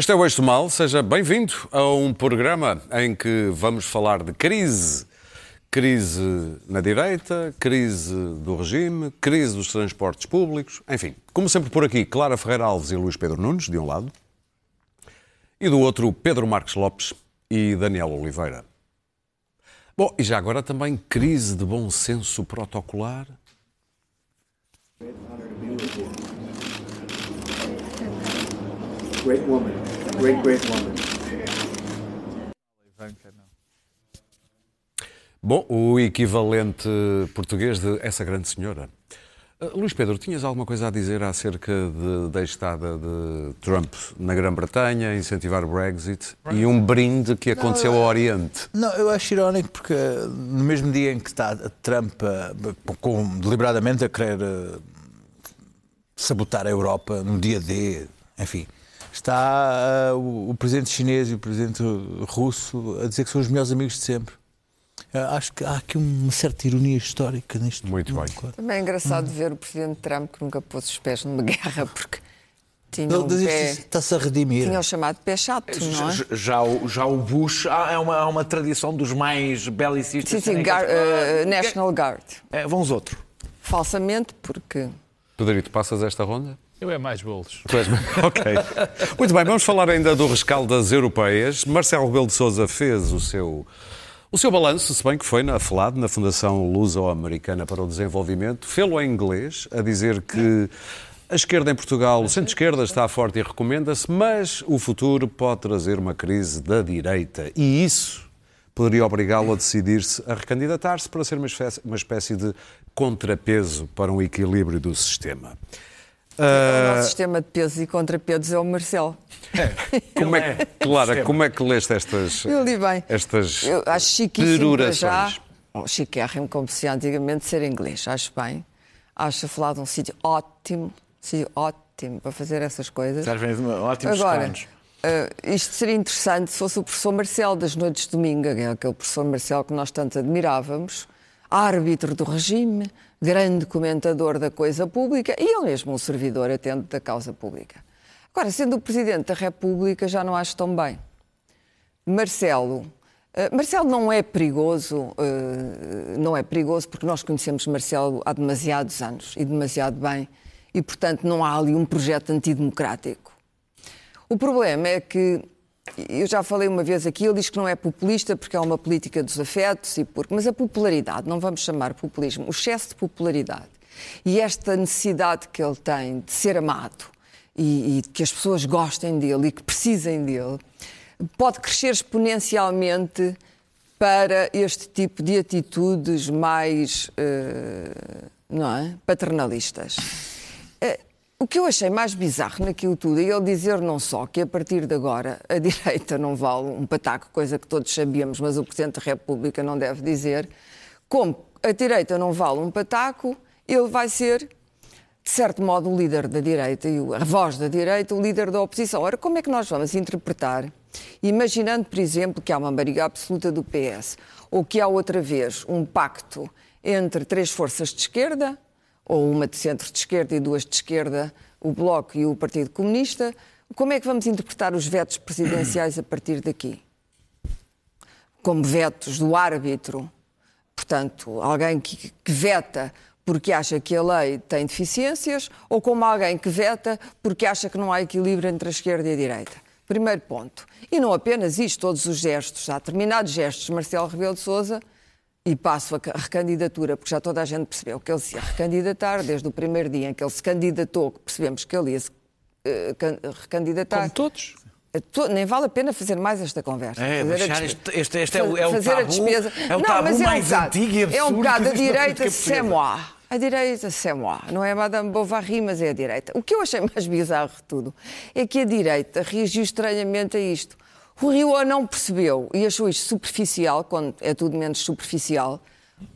Este é o Eixo Mal, seja bem-vindo a um programa em que vamos falar de crise. Crise na direita, crise do regime, crise dos transportes públicos, enfim. Como sempre por aqui, Clara Ferreira Alves e Luís Pedro Nunes, de um lado, e do outro, Pedro Marques Lopes e Daniel Oliveira. Bom, e já agora também crise de bom senso protocolar. Great woman. Great, great woman. Bom, o equivalente português de essa grande senhora. Uh, Luís Pedro, tinhas alguma coisa a dizer acerca de, da estada de Trump na Grã-Bretanha, incentivar o Brexit e um brinde que aconteceu ao Oriente? Não, eu acho irónico porque no mesmo dia em que está Trump a, com, deliberadamente a querer eh, sabotar a Europa, no dia D, enfim, está uh, o, o presidente chinês e o presidente russo a dizer que são os melhores amigos de sempre. Uh, acho que há aqui uma certa ironia histórica nisto. Muito bem. Claro. Também é engraçado ver o presidente Trump que nunca pôs os pés numa guerra porque tinha um Ele pé, está-se a redimir. tinha o chamado pé chato, não é? Já, já o, já o Bush há, é uma, há uma tradição dos mais belicistas. Sim, sim, Gar- eh, National Guard. É, vão os outros. Falsamente, porque Pedrito, passas esta ronda? Eu é mais bolos. Tu és- ok. Muito bem, vamos falar ainda do rescaldo das europeias. Marcelo Rebelo de Sousa fez o seu, o seu balanço, se bem que foi na FLAD, na Fundação Luso-Americana para o Desenvolvimento, fê-lo em inglês, a dizer que a esquerda em Portugal, o centro-esquerda está forte e recomenda-se, mas o futuro pode trazer uma crise da direita. E isso poderia obrigá-lo a decidir-se a recandidatar-se para ser uma espécie, uma espécie de contrapeso para um equilíbrio do sistema. o Ah, nosso sistema de pesos e contrapesos é o Marcelo. Como é, é que- Clara, sistema. como é que leste estas, Eu li bem. estas Eu acho chiquíssimo para já. perurações? Oh, chiquérrimo, como se antigamente, ser inglês. Acho bem. Acho a falar de um sítio ótimo, sítio ótimo para fazer essas coisas. Servem de ótimos Agora, eh, isto seria interessante se fosse o professor Marcelo das Noites de Domingo, que é aquele professor Marcelo que nós tanto admirávamos, árbitro do regime, grande comentador da coisa pública e ele mesmo um servidor atento da causa pública. Agora, sendo o Presidente da República, já não acho tão bem. Marcelo. eh, Marcelo não é perigoso, eh, não é perigoso porque nós conhecemos Marcelo há demasiados anos e demasiado bem e, portanto, não há ali um projeto antidemocrático. O problema é que, eu já falei uma vez aqui, ele diz que não é populista porque é uma política dos afetos, e porque, mas a popularidade, não vamos chamar populismo, o excesso de popularidade e esta necessidade que ele tem de ser amado e, e que as pessoas gostem dele e que precisem dele, pode crescer exponencialmente para este tipo de atitudes mais eh, não é? paternalistas. Eh, O que eu achei mais bizarro naquilo tudo é ele dizer não só que a partir de agora a direita não vale um pataco, coisa que todos sabíamos, mas o Presidente da República não deve dizer, como a direita não vale um pataco, ele vai ser, de certo modo, o líder da direita e a voz da direita, o líder da oposição. Ora, como é que nós vamos interpretar, imaginando, por exemplo, que há uma maioria absoluta do PS, ou que há outra vez um pacto entre três forças de esquerda, ou uma de centro de esquerda e duas de esquerda, o Bloco e o Partido Comunista, como é que vamos interpretar os vetos presidenciais a partir daqui? Como vetos do árbitro, portanto, alguém que, que veta porque acha que a lei tem deficiências, ou como alguém que veta porque acha que não há equilíbrio entre a esquerda e a direita. Primeiro ponto. E não apenas isto, todos os gestos. Há determinados gestos Marcelo Rebelo de Sousa e passo a ca- recandidatura, porque já toda a gente percebeu que ele se ia recandidatar, desde o primeiro dia em que ele se candidatou, que percebemos que ele ia se can- recandidatar. Como todos. To- Nem vale a pena fazer mais esta conversa. É, Fazer a deixar despe- este- este- este é o- é o fazer a tabu- despesa. é o não, tabu mas é mais um bocado, antigo e É um absurdo bocado a direita, c'est moi. A direita, c'est moi. Não é Madame Bovary, mas é a direita. O que eu achei mais bizarro de tudo é que a direita reagiu estranhamente a isto. O Rio não percebeu e achou isto superficial, quando é tudo menos superficial,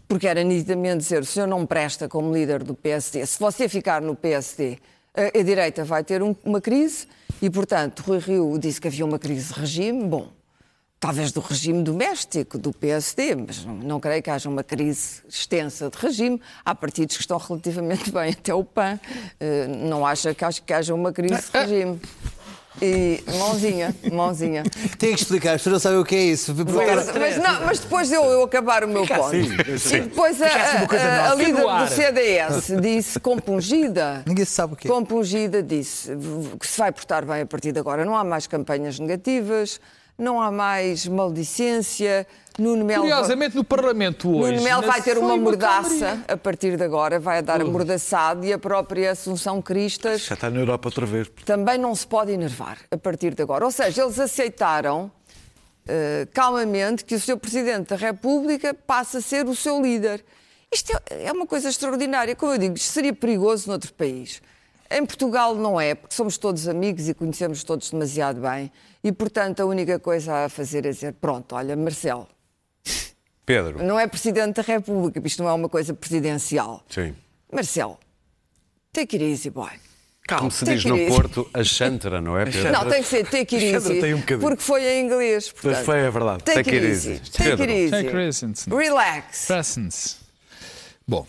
porque era nitidamente dizer o senhor não presta como líder do PSD. Se você ficar no PSD, a, a direita vai ter um- uma crise e, portanto, Rui Rio disse que havia uma crise de regime. Bom, talvez do regime doméstico do PSD, mas não, não creio que haja uma crise extensa de regime. Há partidos que estão relativamente bem, até o PAN. eh, não acha que, acho que haja uma crise de regime. E mãozinha, mãozinha. Tem que explicar, as pessoas não sabem o que é isso. Mas, mas não, mas depois de eu, eu acabar o meu ponto. E depois a, a- a líder do CDS disse, compungida, Ninguém sabe o que é. compungida, disse que se vai portar bem a partir de agora. Não há mais campanhas negativas, não há mais maldicência. Nuno Melo, Curiosamente, no Parlamento hoje. Nuno Melo vai ter uma mordaça a partir de agora, vai dar amordaçado e a própria Assunção Cristas Já está na Europa outra vez. também não se pode enervar a partir de agora. Ou seja, eles aceitaram eh, calmamente que o seu Presidente da República passa a ser o seu líder. Isto é, é uma coisa extraordinária. Como eu digo, isto seria perigoso noutro país. Em Portugal não é, porque somos todos amigos e conhecemos todos demasiado bem. E, portanto, a única coisa a fazer é dizer: pronto, olha, Marcelo, Pedro. não é Presidente da República, isto não é uma coisa presidencial. Sim. Marcelo, take it easy, boy. Como se diz no. Porto, a Chantra, não é, Pedro? Não, tem que ser take it easy, tem um bocadinho. porque foi em inglês. Portanto, foi, é verdade. Take, Take it it easy. easy. Take Pedro. it easy. Take it easy. Relax. Presence. Bom,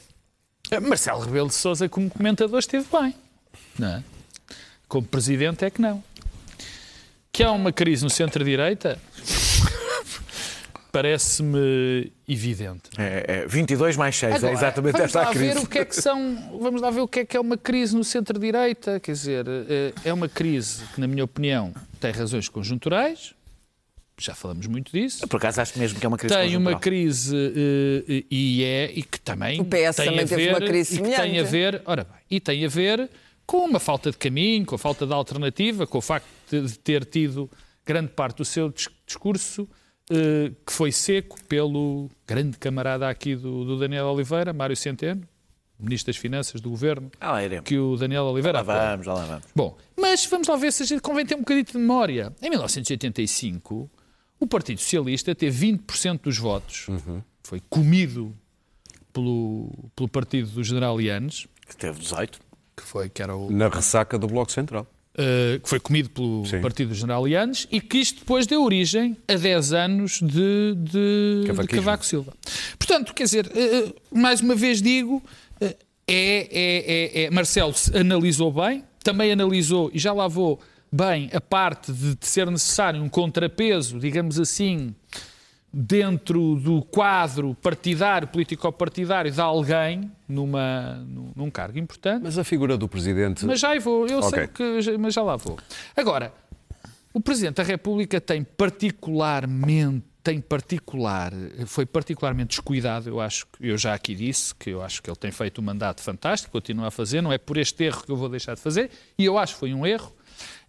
eh, Marcelo Rebelo de Sousa como comentador esteve bem, não é? Como presidente é que não. Que há uma crise no centro-direita parece-me evidente. É, é 22 mais 6, é Agora, exatamente vamos esta lá a crise. ver o que é que são, vamos lá ver o que é que é uma crise no centro-direita, quer dizer, eh, é uma crise que na minha opinião tem razões conjunturais, já falamos muito disso. Por acaso acho mesmo que é uma crise Tem uma crise eh, e é e que também O PS tem também a teve ver, uma crise e que tem a semelhante. ver, ora bem, e tem a ver com uma falta de caminho, com a falta de alternativa, com o facto de ter tido grande parte do seu dis- discurso eh, que foi seco pelo grande camarada aqui do, do Daniel Oliveira, Mário Centeno, Ministro das Finanças do Governo, Ah, lá iremos. que o Daniel Oliveira Lá apoia. vamos, lá vamos. Bom, mas vamos lá ver se a gente convém ter um bocadinho de memória. Em 1985, o Partido Socialista teve 20% dos votos. Foi comido pelo, pelo partido do General Yanes, Que teve 18. Que foi, que era o, Na ressaca do Bloco Central. Uh, que foi comido pelo Sim. Partido do General Yanes e que isto depois deu origem a 10 anos de, de, de. Cavaco Silva. Portanto, quer dizer, uh, mais uma vez digo, uh, é, é, é, Marcelo analisou bem, também analisou, e já lá vou bem, a parte de ser necessário um contrapeso, digamos assim, dentro do quadro partidário, político-partidário de alguém numa, num, cargo importante. Mas a figura do Presidente. Mas já vou, eu sei Ok. que, mas já lá vou. Agora, o Presidente da República tem particularmente, tem particular, foi particularmente descuidado, eu acho, que eu já aqui disse, que eu acho que ele tem feito um mandato fantástico, continua a fazer, não é por este erro que eu vou deixar de fazer, e eu acho que foi um erro.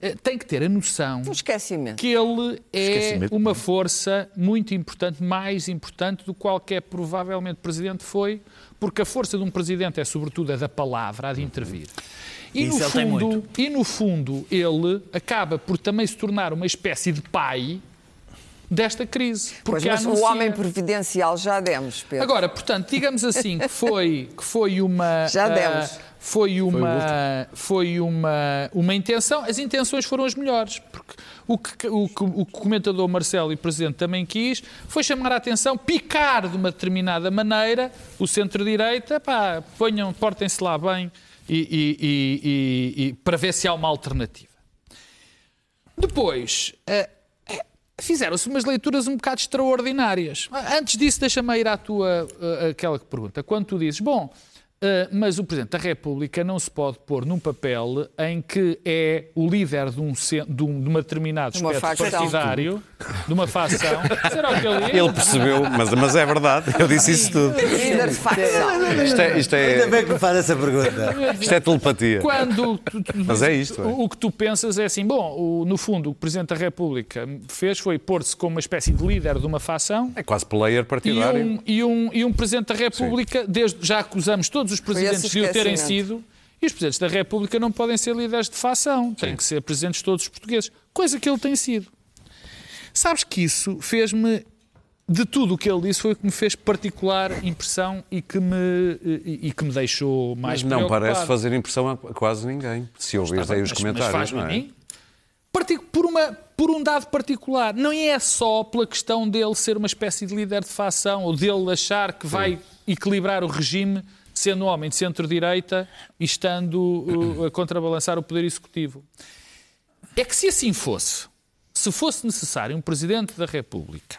Eh, Tem que ter a noção Um esquecimento. que ele é Esquecimento. uma força muito importante, mais importante do que qualquer provavelmente presidente foi, porque a força de um presidente é sobretudo a da palavra, a de intervir. E Isso no, ele tem fundo, muito. e no fundo ele acaba por também se tornar uma espécie de pai desta crise. Pois, Porque mas o homem providencial já demos, Pedro. Agora, portanto, digamos assim que foi, que foi uma. Já ah, demos. foi uma, foi uma, uma intenção. As intenções foram as melhores. Porque o que, o, que o comentador Marcelo e o Presidente também quis foi chamar a atenção, picar de uma determinada maneira o centro-direita, pá, ponham, portem-se lá bem e, e- e- e- e- para ver se há uma alternativa. Depois, eh, fizeram-se umas leituras um bocado extraordinárias. Antes disso, deixa-me ir à tua, eh, aquela pergunta. Quando tu dizes, bom, mas o Presidente da República não se pode pôr num papel em que é o líder de, um, de, um- de uma determinado De uma espectro facção. partidário, de uma facção. Será que ele é? Ele percebeu, mas, mas é verdade, eu disse isso tudo. Líder de facção. Isto é, isto Ainda é, bem que me faz essa pergunta. isto é telepatia. Quando tu- tu- Mas é isto, é. O, o que tu pensas é assim, bom, o- no fundo o que o Presidente da República fez foi pôr-se como uma espécie de líder de uma facção É quase player e partidário. um, e, um, e um Presidente da República, desde, já acusamos todos os presidentes de o terem sido, e os Presidentes da República não podem ser líderes de facção, têm que ser presidentes todos os portugueses, coisa que ele tem sido. Sabes que isso fez-me, de tudo o que ele disse, foi o que me fez particular impressão e que me, e, e que me deixou mais Mas não parece fazer impressão a quase ninguém. Se ouvires aí os Mas- comentários, mas não é? mim. Por, uma, por um dado particular. Não é só pela questão dele ser uma espécie de líder de facção ou dele achar que vai equilibrar o regime sendo um homem de centro-direita e estando uh, a contrabalançar o poder executivo. é que se assim fosse, se fosse necessário um Presidente da República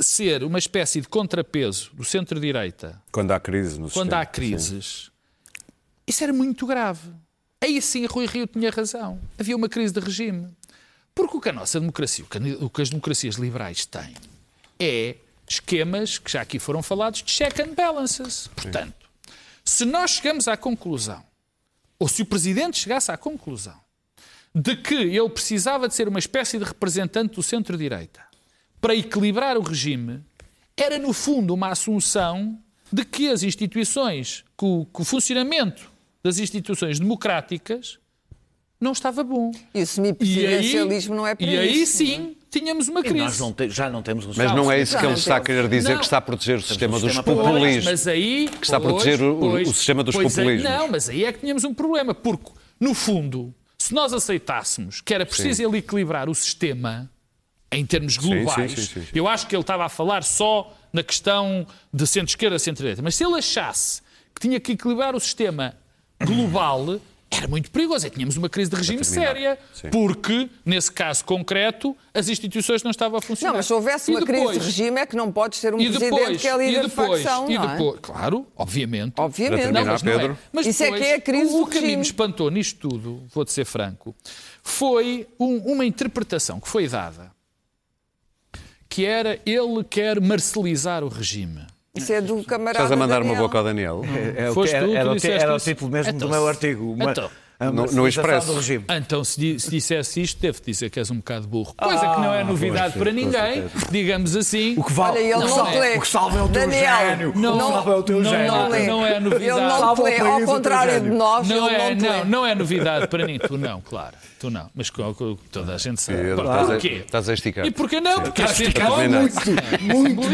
ser uma espécie de contrapeso do centro-direita Quando há crise no quando sistema. há crises, isso era muito grave. Aí sim, Rui Rio tinha razão. Havia uma crise de regime. Porque o que a nossa democracia, o que as democracias liberais têm, é esquemas que já aqui foram falados de check and balances. Portanto, se nós chegamos à conclusão, ou se o Presidente chegasse à conclusão, de que ele precisava de ser uma espécie de representante do centro-direita para equilibrar o regime, era no fundo uma assunção de que as instituições, que o, que o funcionamento das instituições democráticas não estava bom. E o E aí, semipresidencialismo não é para e aí isso, sim tínhamos uma E crise. nós não te- já não temos um Mas não é isso que ele está a querer dizer, não. que está a proteger o sistema dos sistema populismos. mas aí, Que está a proteger o- o sistema dos aí- populismos. não, mas aí é que tínhamos um problema, porque, no fundo, se nós aceitássemos que era preciso ele equilibrar o sistema em termos globais, sim, sim, sim, sim. eu acho que ele estava a falar só na questão de centro-esquerda, centro-direita, mas se ele achasse que tinha que equilibrar o sistema global, era muito perigoso. Aí tínhamos uma crise de regime séria, sim. porque, nesse caso concreto, as instituições não estavam a funcionar. Não, mas se houvesse E uma crise depois- de regime é que não podes ter um e presidente depois, que é líder e depois, de facção, e não é? depois, claro, obviamente. Obviamente. Terminar, mas não Pedro. É. Mas Isso é depois, que é a crise o do que a mim regime. me espantou nisto tudo, vou-te ser franco, foi um- uma interpretação que foi dada que era ele quer marcelizar o regime. Isso é do camarada Estás a mandar uma Daniel. boca ao Daniel? É, o Foste que- era, tu que era o disseste era o título mesmo Então, do meu artigo. Uma, então. A No- no Expresso. do regime. Então, se, se dissesse isto, deve dizer que és um bocado burro. Coisa que não é novidade para ninguém, digamos assim. O que vale, Olha, ele o que não lê. o que salva é o teu Daniel, gênio. Não, o que salva é o teu não, gênio. não, lê. não é novidade. Ele não lê, ao contrário de nós, Não ele é, não não, lê. não é novidade para mim. Tu não, claro. Tu não. Mas toda a gente sabe. Pá, estás a- Porquê? estás a esticar. E porquê não? Porque este a terminar.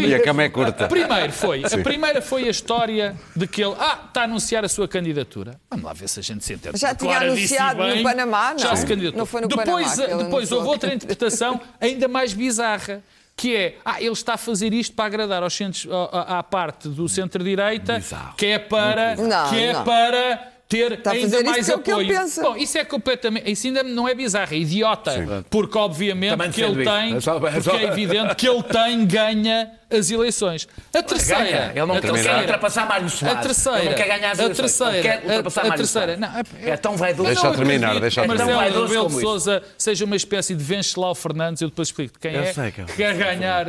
E a cama é curta. Primeiro foi, a primeira foi a história de que ele, ah, está a anunciar a sua candidatura. Vamos lá ver se a gente se entende. Já tinha anunciado no bem, Panamá, Já não? se candidatou. Não foi no depois, Panamá ele Depois houve outra interpretação ainda mais bizarra. Que é, ah, ele está a fazer isto para agradar aos centros, à, à parte do centro-direita, que é para, Não, que é não. para ter Está a ainda fazer mais é o que apoio. ele pensa. Bom, isso é completamente, isso ainda não é bizarro, é idiota, porque obviamente Também que ele tem. É só- é porque é evidente que ele tem ganha as eleições. A terceira, Ganha. Ele não a quer ultrapassar mais no Soares. a terceira, Ele não quer ganhar as a eleições. terceira, Ele quer ultrapassar a, a mais no terceira, Soares. não, É tão vaidoso. eu Deixa não terminar, deixa que terminar. Marcelo É Rebelo de Sousa seja uma espécie de Venceslau Fernandes, eu depois explico quem Eu é, sei que é. que quer ganhar.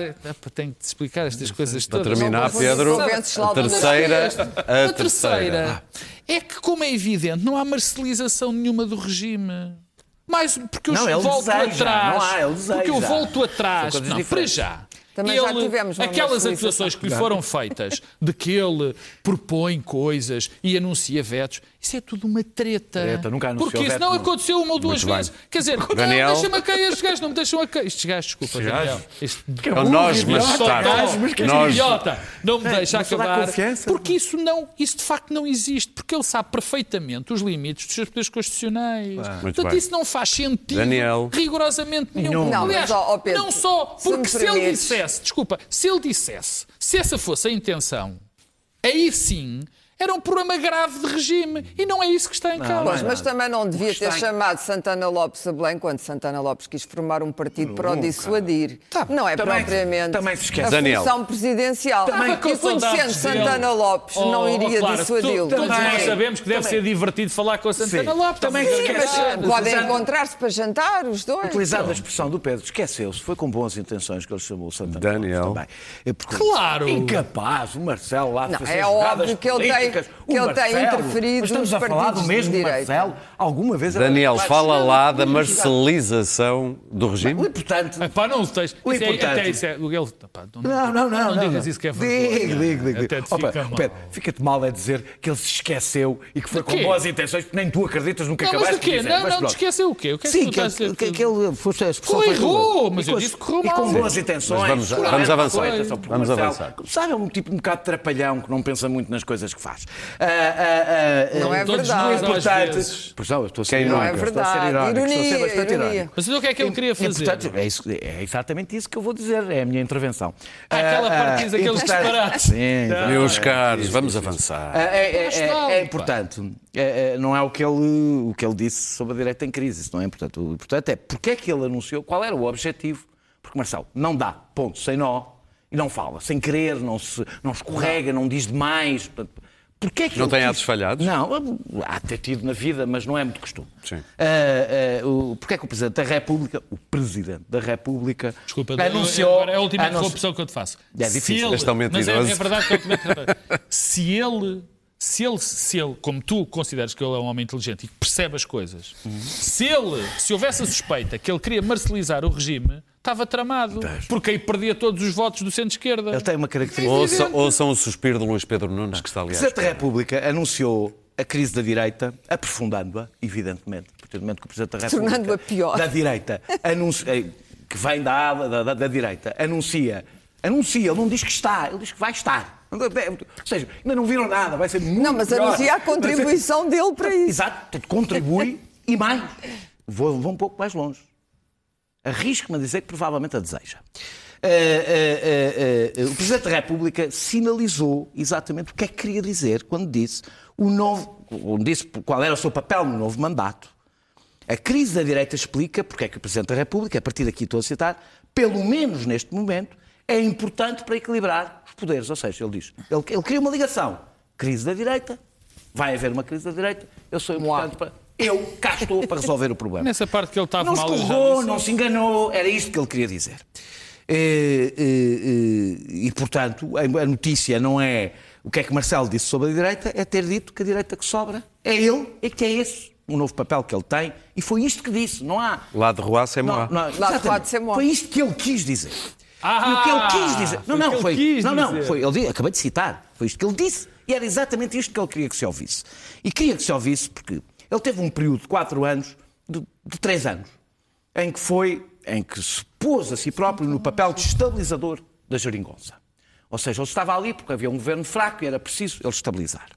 Tenho que te explicar estas coisas Para todas. terminar, Não, mas Pedro, a terceira. A A terceira é que, como é evidente, não há marcialização nenhuma do regime. Mais, porque eu Não, volto deseja, atrás. não há, ele deseja. porque eu volto atrás. Não, para já. Também já Ele- tivemos uma aquelas acusações que lhe foram feitas de que ele propõe coisas e anuncia vetos, isso é tudo uma treta. Treta, nunca anunciou Porque isso veto não aconteceu uma ou duas Muito vezes. bem. Quer dizer, Daniel. deixa-me a cair, estes gajos não me deixam a cair. Estes gajos, desculpa, Daniel. Este- Então nós, mas Idiota, está. Nós, idiota, não me deixa só dá acabar. Porque isso não, isso de facto não existe, porque ele sabe perfeitamente os limites dos seus poderes constitucionais. Muito Portanto, bem. isso não faz sentido Daniel. rigorosamente nenhum. Não, Aliás, mas, Pedro, não só se porque se, ele permites- dissesse, desculpa, se ele dissesse, se essa fosse a intenção, aí sim era um problema grave de regime e não é isso que está em causa. Mas, mas também não devia ter chamado Santana Lopes a Belém quando Santana Lopes quis formar um partido para o dissuadir. não é Também- propriamente também se esquece. a Daniel. função presidencial. Com e conhecendo Santana. Lopes, Oh, não oh, iria claro, dissuadi-lo. Todos nós Também. sabemos que deve ser divertido falar com a Santana Sim. Lopes. Também se Sim, esquece. brincar. mas podem encontrar-se para jantar, os dois. Utilizando a expressão do Pedro, esqueceu-se, foi com boas intenções que ele chamou o Santana Lopes Daniel. também. É porque- Claro. Incapaz, o Marcelo lá de Não, fazer é óbvio que ele tem- políticas. que O ele tem Marcelo, interferido mas estamos a falar do mesmo. Marcelo. Alguma vez... Daniel, fala lá da muito marcialização do O regime. importante... Não. O é, importante- até isso é. o Ele, epá, não, Não, não, não. Não digas isso que é vergonha. Digo, digo, digo. Mal. Fica-te mal é dizer que ele se esqueceu e que foi com boas intenções, porque nem tu acreditas nunca Não, mas acabaste o de dizer. Não, Mas não, te esqueceu o quê? O que é que Sim, tu que, estás a ele- dizer? que, que ele fosse a expressão tua. mas eu disse que correu E com mal. boas intenções. Vamos- avançar. Vamos avançar. Sabe, é um tipo um bocado trapalhão que não pensa muito nas coisas que faz. Nós. Ah, ah, Não é Todos verdade. nós. Pois não, estou a ser não é irónico. Estou a ser verdade. irónico. Estou a ser Ironia, bastante ironia. irónico. Mas o que é que ele queria E, fazer? portanto, é, isso- é exatamente isso que eu vou dizer, é a minha intervenção. Aquela parte diz aqueles disparates. Sim, exatamente. Meus caros, vamos avançar. É, é- é- é- é importante. É- é- não é o que, ele, o que ele disse sobre a direita em crise. Isso não é importante. O importante é porque é que ele anunciou, qual era o objetivo. Porque, Marcelo, não dá, ponto, sem nó, e não fala, sem querer, não, se, não escorrega, não diz demais. Portanto, Porquê é que Não tem atos falhados? Não, há de ter tido na vida, mas não é muito costume. Sim. Ah, ah, o- Porquê é que o Presidente da República, o Presidente da República, Desculpa, anunciou... agora é a última interrupção que eu te faço. É difícil. Se ele, mas é, é verdade que eu te Se ele, se ele, se ele, como tu consideras que ele é um homem inteligente e que percebe as coisas, se ele, se houvesse a suspeita que ele queria marcelizar o regime, estava tramado. Porque aí perdia todos os votos do centro-esquerda. Ele tem uma característica... Ouça, ouçam o suspiro de Luís Pedro Nunes, que está O aliás. Presidente da República anunciou a crise da direita, aprofundando-a, evidentemente, a partir do momento que o Presidente da República... Tornando-a pior. Da direita, anuncia, eh, que vem da ala da, da- da direita, anuncia, anuncia, ele não diz que está, ele diz que vai estar. Ou seja, ainda não viram nada, vai ser muito Não, mas pior. anuncia a Vai ser- contribuição dele para isso. Exato, portanto, contribui e mais. Vou, vou um pouco mais longe. Arrisco-me a dizer que provavelmente a deseja. Eh, eh, eh, o Presidente da República sinalizou exatamente o que é que queria dizer quando disse, o novo, quando disse qual era o seu papel no novo mandato. A crise da direita explica porque é que o Presidente da República, a partir daqui estou a citar, pelo menos neste momento, é importante para equilibrar os poderes. Ou seja, ele diz, ele, ele cria uma ligação. Crise da direita, vai haver uma crise da direita, eu sou importante para... Eu cá estou para resolver o problema. Nessa parte que ele estava Não mal. escorregou, disse. não se enganou, era isto que ele queria dizer. Eh, eh, eh, E, portanto, a notícia não é o que é que Marcelo disse sobre a direita, é ter dito que a direita que sobra é ele, e que é esse o novo papel que ele tem, e foi isto que disse, não há. Lá de Rua, sem Não, Moá. não, de de Semó. Foi isto que ele quis dizer. Ah, e o que ele quis dizer. Não, foi o que não, ele foi. quis Não, não, dizer. foi. Ele, acabei de citar. Foi isto que ele disse. E era exatamente isto que ele queria que se ouvisse. E queria que se ouvisse porque ele teve um período de quatro anos, de, de três anos, em que foi, em que se pôs a si próprio no papel de estabilizador da geringonça. Ou seja, ele estava ali porque havia um governo fraco e era preciso ele estabilizar.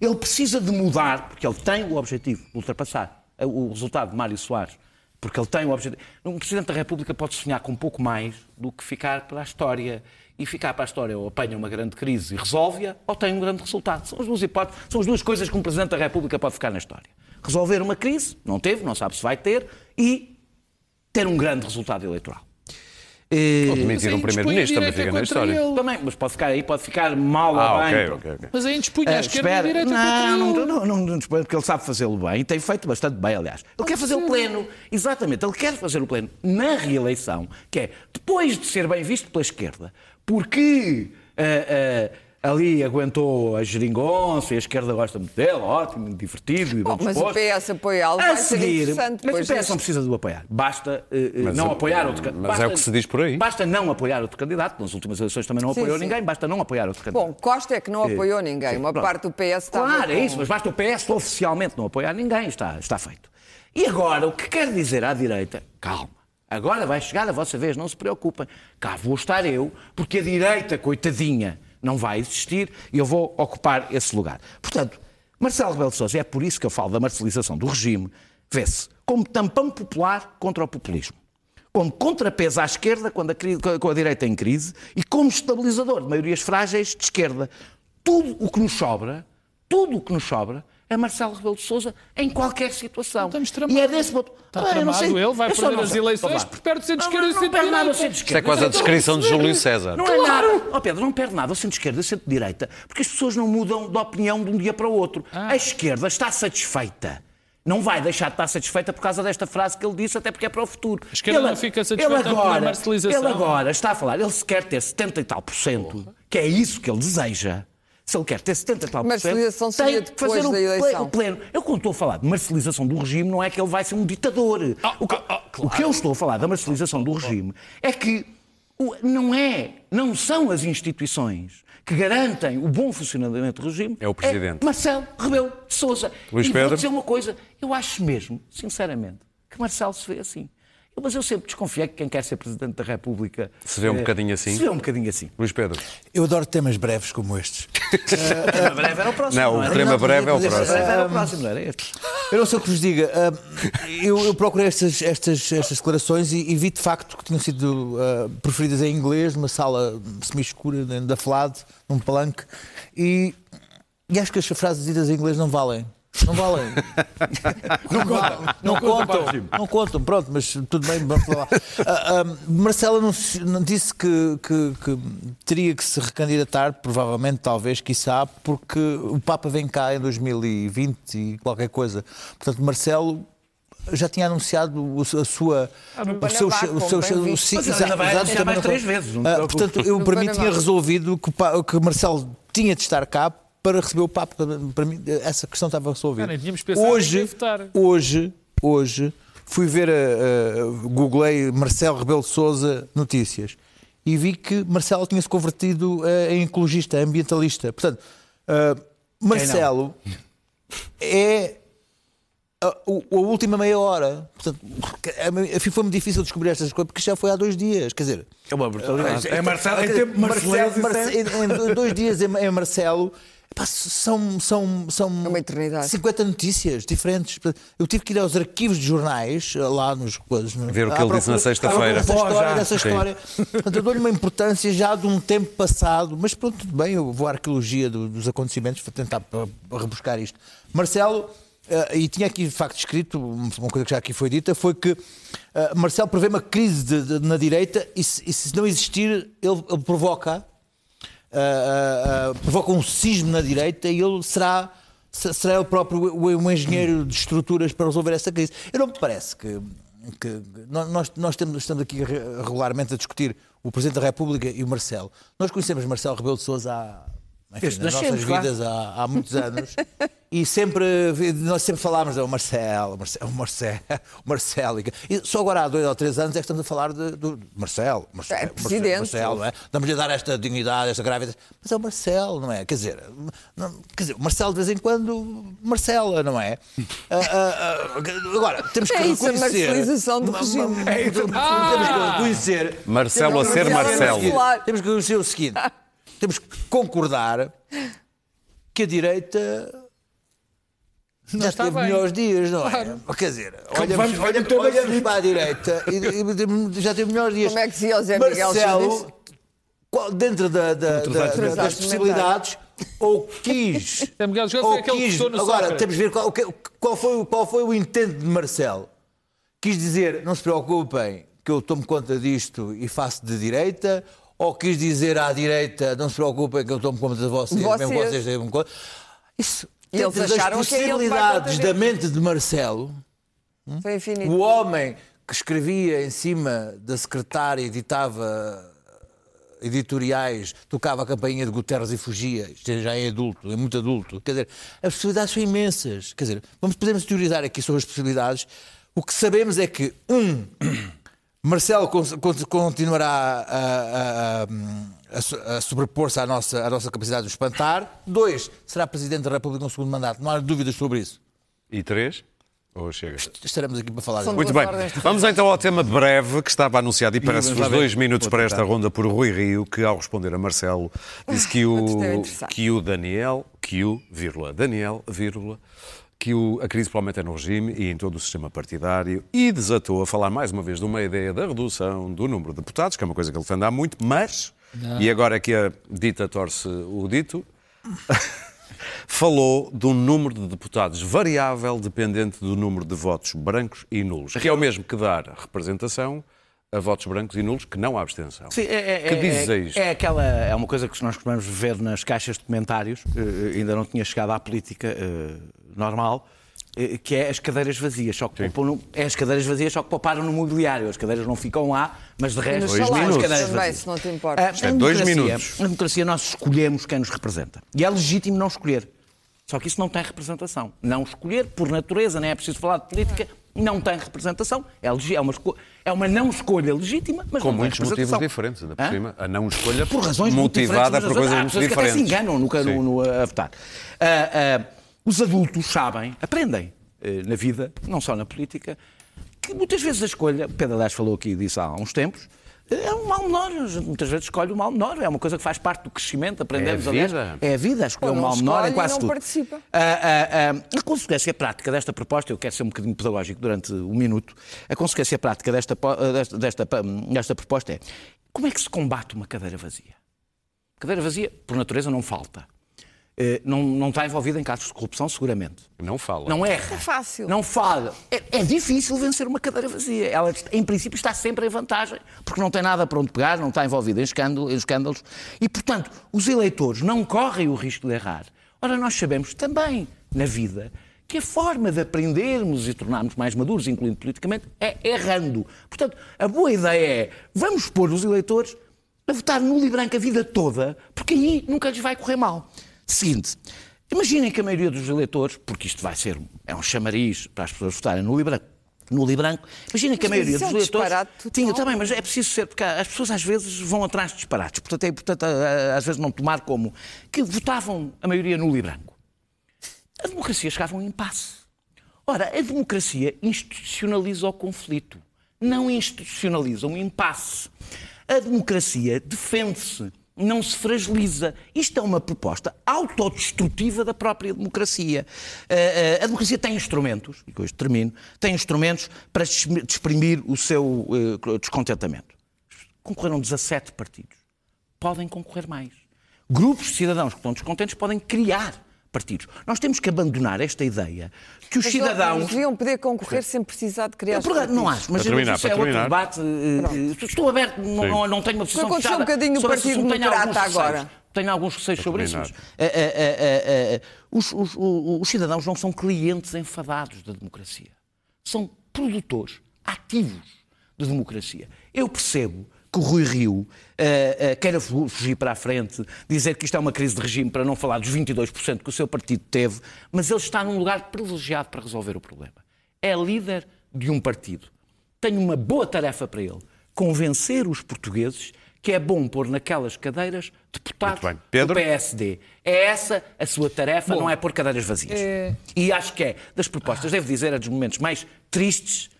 Ele precisa de mudar, porque ele tem o objetivo de ultrapassar o resultado de Mário Soares, porque ele tem o objetivo. Um Presidente da República pode sonhar com um pouco mais do que ficar para a história. E ficar para a história ou apanha uma grande crise e resolve-a, ou tem um grande resultado. São as duas hipóteses, são as duas coisas que um Presidente da República pode ficar na história. Resolver uma crise, não teve, não sabe se vai ter, e ter um grande resultado eleitoral. Eh, Ou demitir um primeiro-ministro, também fica na história. ele. Também, mas pode ficar aí, pode ficar mal ou Ah, bem. ok, ok, ok. Mas aí dispunha a Ah, esquerda e a espera. direita não, não, não, não, não, não, porque ele sabe fazê-lo bem e tem feito bastante bem, aliás. Ele quer fazer o pleno, exatamente, ele quer fazer o pleno na reeleição, que é depois de ser bem visto pela esquerda, porque ah, ah, ali aguentou a geringonça e a esquerda gosta muito dele, ótimo, divertido e Bom, mas o. PS apoiá-lo A vai ser seguir, interessante mas o PS não precisa do apoiar. Basta eh, eh, Mas não é- apoiar outro candidato. mas é o que se diz por aí. Basta não apoiar outro candidato. Nas últimas eleições também não Sim, apoiou sim. ninguém. Basta não apoiar outro candidato. Bom, Costa é que não apoiou ninguém. Uma pronto. parte do PS estava Claro, é isso, mas basta o PS oficialmente não apoiar ninguém, está, está feito. E agora, o que quer dizer à direita, calma, agora vai chegar a vossa vez, não se preocupem, cá vou estar eu, porque a direita, coitadinha, não vai existir e eu vou ocupar esse lugar. Portanto, Marcelo Rebelo de Sousa, é por isso que eu falo da marcialização do regime, vê-se como tampão popular contra o populismo como contrapeso à esquerda quando a, com a direita em crise e como estabilizador de maiorias frágeis de esquerda. Tudo o que nos sobra, tudo o que nos sobra é Marcelo Rebelo de Sousa em qualquer situação. Estamos tramados. E é desse ponto. Está Ah, tramado sei. ele, vai perder não as eleições porque perde o centro-esquerda Não, e o não perde nada ao centro-direita. centro-esquerda. Isto é quase a descrição de Júlio César. Não é nada. Ó Pedro, não perde nada ao centro-esquerda e ao centro-direita, porque as pessoas não mudam de opinião de um dia para o outro. Ah. A esquerda está satisfeita. Não vai deixar de estar satisfeita por causa desta frase que ele disse, até porque é para o futuro. A esquerda não fica satisfeita ele pela agora, marcialização. Ele agora está a falar, ele se quer ter 70 e tal por cento, que é isso que ele deseja. Se ele quer ter 70 e tal por cento, tem que fazer o pleno. Eu quando estou a falar de marcialização do regime, não é que ele vai ser um ditador. o, que, ah, ah, claro. o que eu estou a falar da marcialização do regime é que não é, não são as instituições que garantem o bom funcionamento do regime. É o Presidente. Marcelo Rebelo de Sousa. Luís e Pedro? vou dizer uma coisa, eu acho mesmo, sinceramente, que Marcelo se vê assim. Mas eu sempre desconfiei que quem quer ser Presidente da República... Se vê um eh, bocadinho assim? Se vê um bocadinho assim. Luís Pedro. Eu adoro temas breves como estes. O tema breve era o próximo. Não, o tema breve é o mas O tema próximo. breve era o próximo, não era este. Eu não sei o que vos diga. Ah, eu, eu procurei estas, estas, estas declarações e, e vi de facto que tinham sido ah, preferidas em inglês, numa sala semi-escura dentro da FLAD, num palanque, e, e acho que as frases ditas em inglês não valem. Não valem. Não, contam. Não, contam. Não contam. Pronto, mas tudo bem. Vamos lá. Ah, ah, Marcelo anunci- não disse que, que- que teria que se recandidatar, provavelmente, talvez, quiçá, porque o Papa vem cá em 2020 e qualquer coisa. Portanto, Marcelo já tinha anunciado o- a sua. no o seu. O seu, o- exato, também mais não- três vezes, não Ah. Portanto, eu para mim tinha resolvido que, que Marcelo tinha de estar cá para receber o Papa. Para- Para mim, essa questão estava resolvida. Ah, em hoje, hoje, hoje, fui ver, a, a, googlei Marcelo Rebelo de Souza notícias e vi que Marcelo tinha se convertido em ecologista, ambientalista. Portanto, ah, Marcelo é a, o- a última meia hora. Portanto, é- foi-me difícil descobrir estas coisas porque já foi há dois dias. Quer dizer, É uma brutalidade. É Marcelo, Quer em dizer, tempo Marcelo- Marcelo, Marce- em, em dois dias em, em Marcelo. Pá, são, são, são É uma eternidade. 50 notícias diferentes. Eu tive que ir aos arquivos de jornais, lá nos coisas. no- Ver o que ele disse na sexta-feira. Pô, história, dessa história. Portanto, eu dou-lhe uma importância já de um tempo passado, mas pronto, tudo bem, eu vou à arqueologia do- dos acontecimentos, vou tentar uh, rebuscar isto. Marcelo, uh, e tinha aqui de facto escrito, uma coisa que já aqui foi dita, foi que uh, Marcelo prevê uma crise de- de- na direita e se, e se não existir, ele, ele provoca ah, ah, provoca um cisma na direita e ele será, se- será ele próprio o engenheiro de estruturas para resolver essa crise. Eu não me parece que. que nós, nós temos, estamos aqui re- regularmente a discutir o Presidente da República e o Marcelo. Nós conhecemos Marcelo Rebelo de Sousa há, enfim, nas nossas vidas há, há muitos anos e sempre nós sempre falámos do Marcelo, Marcelo, Marcelo, Marcelo. E só agora há dois ou três anos é que estamos a falar de, do Marcelo, Marcelo, É, presidente. Marcelo, não é? Estamos a dar esta dignidade, esta gravidez. Mas é o Marcelo, não é? Quer dizer, não- quer dizer, o Marcelo de vez em quando Marcela, não é? Ah, ah, ah, agora, temos que É isso, a reconhecer. marcelização do Ma- regime. ma- Temos que reconhecer. Marcelo a ser Marcelo a. Temos que reconhecer o seguinte: temos que concordar que a direita. Já está teve bem. melhores dias, não é? Claro. Quer dizer, vamos olhamos, olhamos, olhamos para a direita e, e já teve melhores dias. Como é que dizia o Zé Miguel Marcelo, qual- dentro da- da- da- das possibilidades, ou quis. Zé Miguel Chávez ou foi aquele que quis agora, temos de ver qual, qual foi, qual foi o intento de Marcelo. Quis dizer, não se preocupem, que eu tomo conta disto e faço de direita, ou quis dizer à direita, não se preocupem, que eu tomo conta de vocês, Vocês. mesmo vocês tenham conta. Isso, E eles acharam é vai possibilidades da mente de Marcelo, Foi infinito. o homem que escrevia em cima da secretária, editava editoriais, tocava a campainha de Guterres e fugia, isto já é adulto, é muito adulto. Quer dizer, as possibilidades são imensas. Quer dizer, vamos, podemos teorizar aqui sobre as possibilidades. O que sabemos é que, um, Marcelo con- con- continuará a, a- a- a so- a sobrepor-se à nossa, à nossa capacidade de o espantar. Dois, será Presidente da República no segundo mandato. Não há dúvidas sobre isso. E três? Ou chega? Estaremos aqui para falar São. Muito bem. Vamos então ao tema breve que estava anunciado e parece os dois minutos para esta ronda por Rui Rio, que ao responder a Marcelo disse que tema o, que o Daniel, que o, vírgula, Daniel, vírgula, que o, a crise provavelmente é no regime e em todo o sistema partidário e desatou a falar mais uma vez de uma ideia da redução do número de deputados, que é uma coisa que ele defende há muito, mas, e agora é que a dita torce o dito, falou de um número de deputados variável dependente do número de votos brancos e nulos, que é o mesmo que dar representação a votos brancos e nulos que não há abstenção. Sim, é, é, que é- dizes a é, isto? é aquela é uma coisa que nós costumamos ver nas caixas de comentários, eh, ainda não tinha chegado à política eh, normal, eh, que é as cadeiras vazias, só que poupam no- é as cadeiras vazias só que pouparam no mobiliário, as cadeiras não ficam lá, mas de resto Dois minutos. também, vazias. se não te importa. Ah, é na dois democracia- minutos. Na democracia nós escolhemos quem nos representa. E é legítimo não escolher. Só que isso não tem representação. Não escolher, por natureza, nem é preciso falar de política, não tem representação. É, é uma, esco- é uma não escolha legítima, mas Com não tem muitos motivos diferentes, ainda por Hã? cima. A não escolha Por razões muito motivada diferentes, por coisas há muito pessoas que até se diferentes. enganam no, no, no- a votar. Ah, ah, os adultos sabem, aprendem eh, na vida, não só na política, que muitas vezes a escolha, o Pedro aliás falou aqui disso há uns tempos, é um mal menor. A gente Muitas vezes escolhe o mal menor. É uma coisa que faz parte do crescimento. Aprendemos, É a vida. É a vida. Escolher o não mal menor em quase não tudo. participa. Ah, ah, ah, a consequência prática desta proposta, eu quero ser um bocadinho pedagógico durante um minuto, a consequência prática desta, desta, desta, desta proposta é como é que se combate uma cadeira vazia? Cadeira vazia, por natureza, não falta. Eh, Não, não está envolvida em casos de corrupção, seguramente. Não fala. Não erra. É fácil. Não fala. É, é difícil vencer uma cadeira vazia. Ela, em princípio, está sempre em vantagem, porque não tem nada para onde pegar, não está envolvida em, escândalo- em escândalos. E, portanto, os eleitores não correm o risco de errar. Ora, nós sabemos também, na vida, que a forma de aprendermos e tornarmos mais maduros, incluindo politicamente, é errando. Portanto, a boa ideia é vamos pôr os eleitores a votar nulo e branco a vida toda, porque aí nunca lhes vai correr mal. Seguinte, imaginem que a maioria dos eleitores, porque isto vai ser um- é um chamariz para as pessoas votarem nulo e branco, nulo e branco, imaginem que a maioria é dos eleitores... Tinha, também, mas é preciso ser, porque as pessoas às vezes vão atrás de disparates, portanto é importante ah, às vezes não tomar como que votavam a maioria nulo e branco. A democracia chegava a um impasse. Ora, a democracia institucionaliza o conflito, não institucionaliza um impasse. A democracia defende-se, não se fragiliza. Isto é uma proposta autodestrutiva da própria democracia. Eh, eh, A democracia tem instrumentos, e com isto termino, tem instrumentos para exprimir o seu eh, descontentamento. Concorreram 17 partidos. Podem concorrer mais. Grupos de cidadãos que estão descontentes podem criar partidos. Nós temos que abandonar esta ideia que os Mas cidadãos. deviam poder concorrer sem precisar de criar Eu, por não acho, mas Para terminar, isso é outro debate. eh, Estou aberto, não, não, tenho uma posição acontecer fechada um bocadinho esse Partido Democrata agora. Tenho alguns receios sobre isso. Mas, eh, eh, os, os- os- os cidadãos não são clientes enfadados da democracia. São produtores ativos de democracia. Eu percebo que o Rui Rio eh, eh, queira fu- fugir para a frente, dizer que isto é uma crise de regime, para não falar dos 22% que o seu partido teve, mas ele está num lugar privilegiado para resolver o problema. É líder de um partido. Tem uma boa tarefa para ele: convencer os portugueses que é bom pôr naquelas cadeiras deputados do PSD. É essa a sua tarefa, não é pôr cadeiras vazias. É- E acho que é, das propostas, devo dizer, é dos momentos mais tristes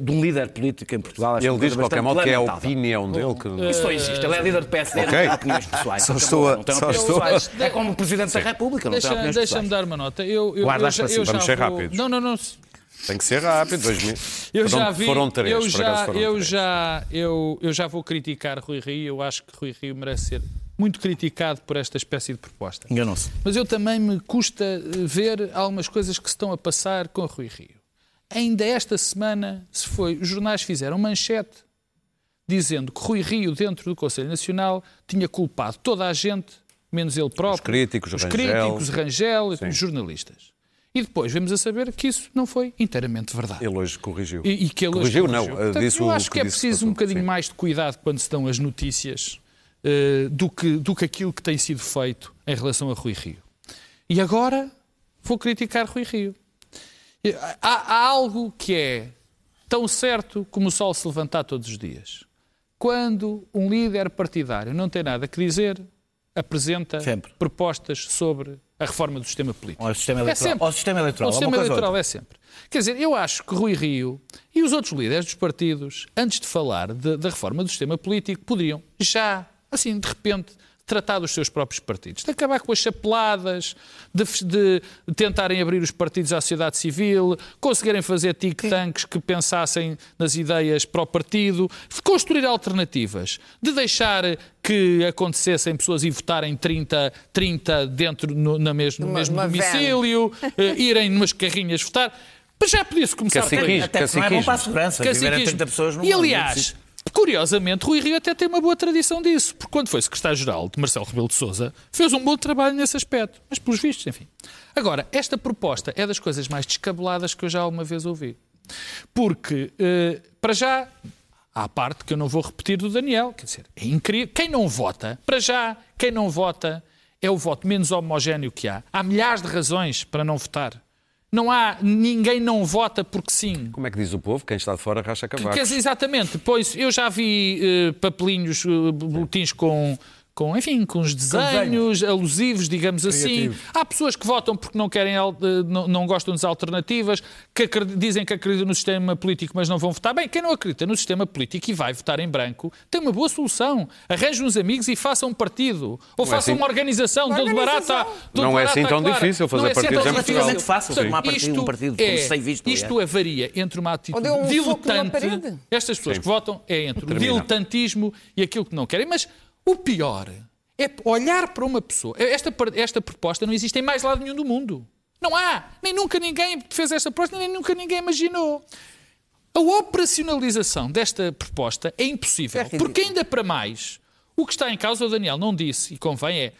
de um líder político em Portugal. Acho Ele diz, de qualquer modo, que é a opinião dele. Que... Isso só existe. Ele é líder do PSD, não Ok. tem opiniões pessoais. Só estou a- não só estou. É como o Presidente da República, não tem Deixa- opiniões Deixa-me dar uma nota. Eu, eu, Guarda eu já, eu já Vamos ser vou- rápidos. Não, não, não. Tem que ser rápido. Dois mil... Eu foram, já vi, foram três. eu por acaso já, foram eu três. já, eu, eu já vou criticar Rui Rio. Eu acho que Rui Rio merece ser muito criticado por esta espécie de proposta. Enganou-se. Mas eu também me custa eh, ver algumas coisas que se estão a passar com Rui Rio. Ainda esta semana se foi, os jornais fizeram manchete dizendo que Rui Rio, dentro do Conselho Nacional, tinha culpado toda a gente, menos ele próprio. Os críticos, os Rangel. críticos, Rangel, Sim. os jornalistas. E depois vemos a saber que isso não foi inteiramente verdade. Ele hoje corrigiu. E, e que ele hoje corrigiu, não. corrigiu. eh, Portanto, disse eu acho que, é disse preciso passou. um bocadinho Sim. mais de cuidado quando se dão as notícias eh, do, que, do que aquilo que tem sido feito em relação a Rui Rio. E agora vou criticar Rui Rio. Há, há algo que é tão certo como o sol se levantar todos os dias. Quando um líder partidário não tem nada que dizer, apresenta Sempre. propostas sobre a reforma do sistema político. Ou o sistema É eleitoral. sempre. Ou sistema eleitoral. É sistema eleitoral é sempre. Quer dizer, eu acho que Rui Rio e os outros líderes dos partidos, antes de falar de- da reforma do sistema político, poderiam já, assim, de repente, tratar dos seus próprios partidos, de acabar com as chapeladas, de, de tentarem abrir os partidos à sociedade civil, conseguirem fazer think-tanks que pensassem nas ideias para o partido, de construir alternativas, de deixar que acontecessem pessoas e votarem 30, 30 dentro no, na mesmo, no mesmo domicílio, eh, irem numas carrinhas votar. Mas já podia-se começar por aí. Caciquismo. Até não é bom para a segurança. Viverem Caciquismo. 30 pessoas num E aliás. Curiosamente, Rui Rio até tem uma boa tradição disso, porque quando foi secretário-geral de Marcelo Rebelo de Sousa, fez um bom trabalho nesse aspecto. Mas pelos vistos, enfim. Agora, esta proposta é das coisas mais descabeladas que eu já alguma vez ouvi. Porque, eh, para já, há a parte que eu não vou repetir do Daniel, quer dizer, é incrível. Quem não vota, para já, quem não vota é o voto menos homogéneo que há. Há milhares de razões para não votar. Não há, ninguém não vota porque sim. Como é que diz o povo? Quem está de fora racha Quer cavacos. dizer, exatamente, pois eu já vi eh, papelinhos, eh, boletins com, com, enfim, com os desenhos alusivos, digamos assim. Há pessoas que votam porque não querem, eh, não, não gostam das alternativas, que dizem que acreditam no sistema político, mas não vão votar. Bem, quem não acredita no sistema político e vai votar em branco, tem uma boa solução. Arranjem uns amigos e façam um partido. Ou é façam assim- uma organização, Uma barata. organização. dele Não é barata assim tão clara. difícil fazer Não é assim partidos em Portugal. difícil. fácil formar partido- um partido, como se tem visto, Isto é, varia entre uma atitude um diletante. Estas pessoas que votam é entre o Termina. diletantismo e aquilo que não querem. Mas o pior é olhar para uma pessoa. Esta, esta proposta não existe em mais lado nenhum do mundo. Não há. Nem nunca ninguém fez esta proposta, nem nunca ninguém imaginou. A operacionalização desta proposta é impossível. É porque ainda para mais, o que está em causa, o Daniel não disse, e convém, é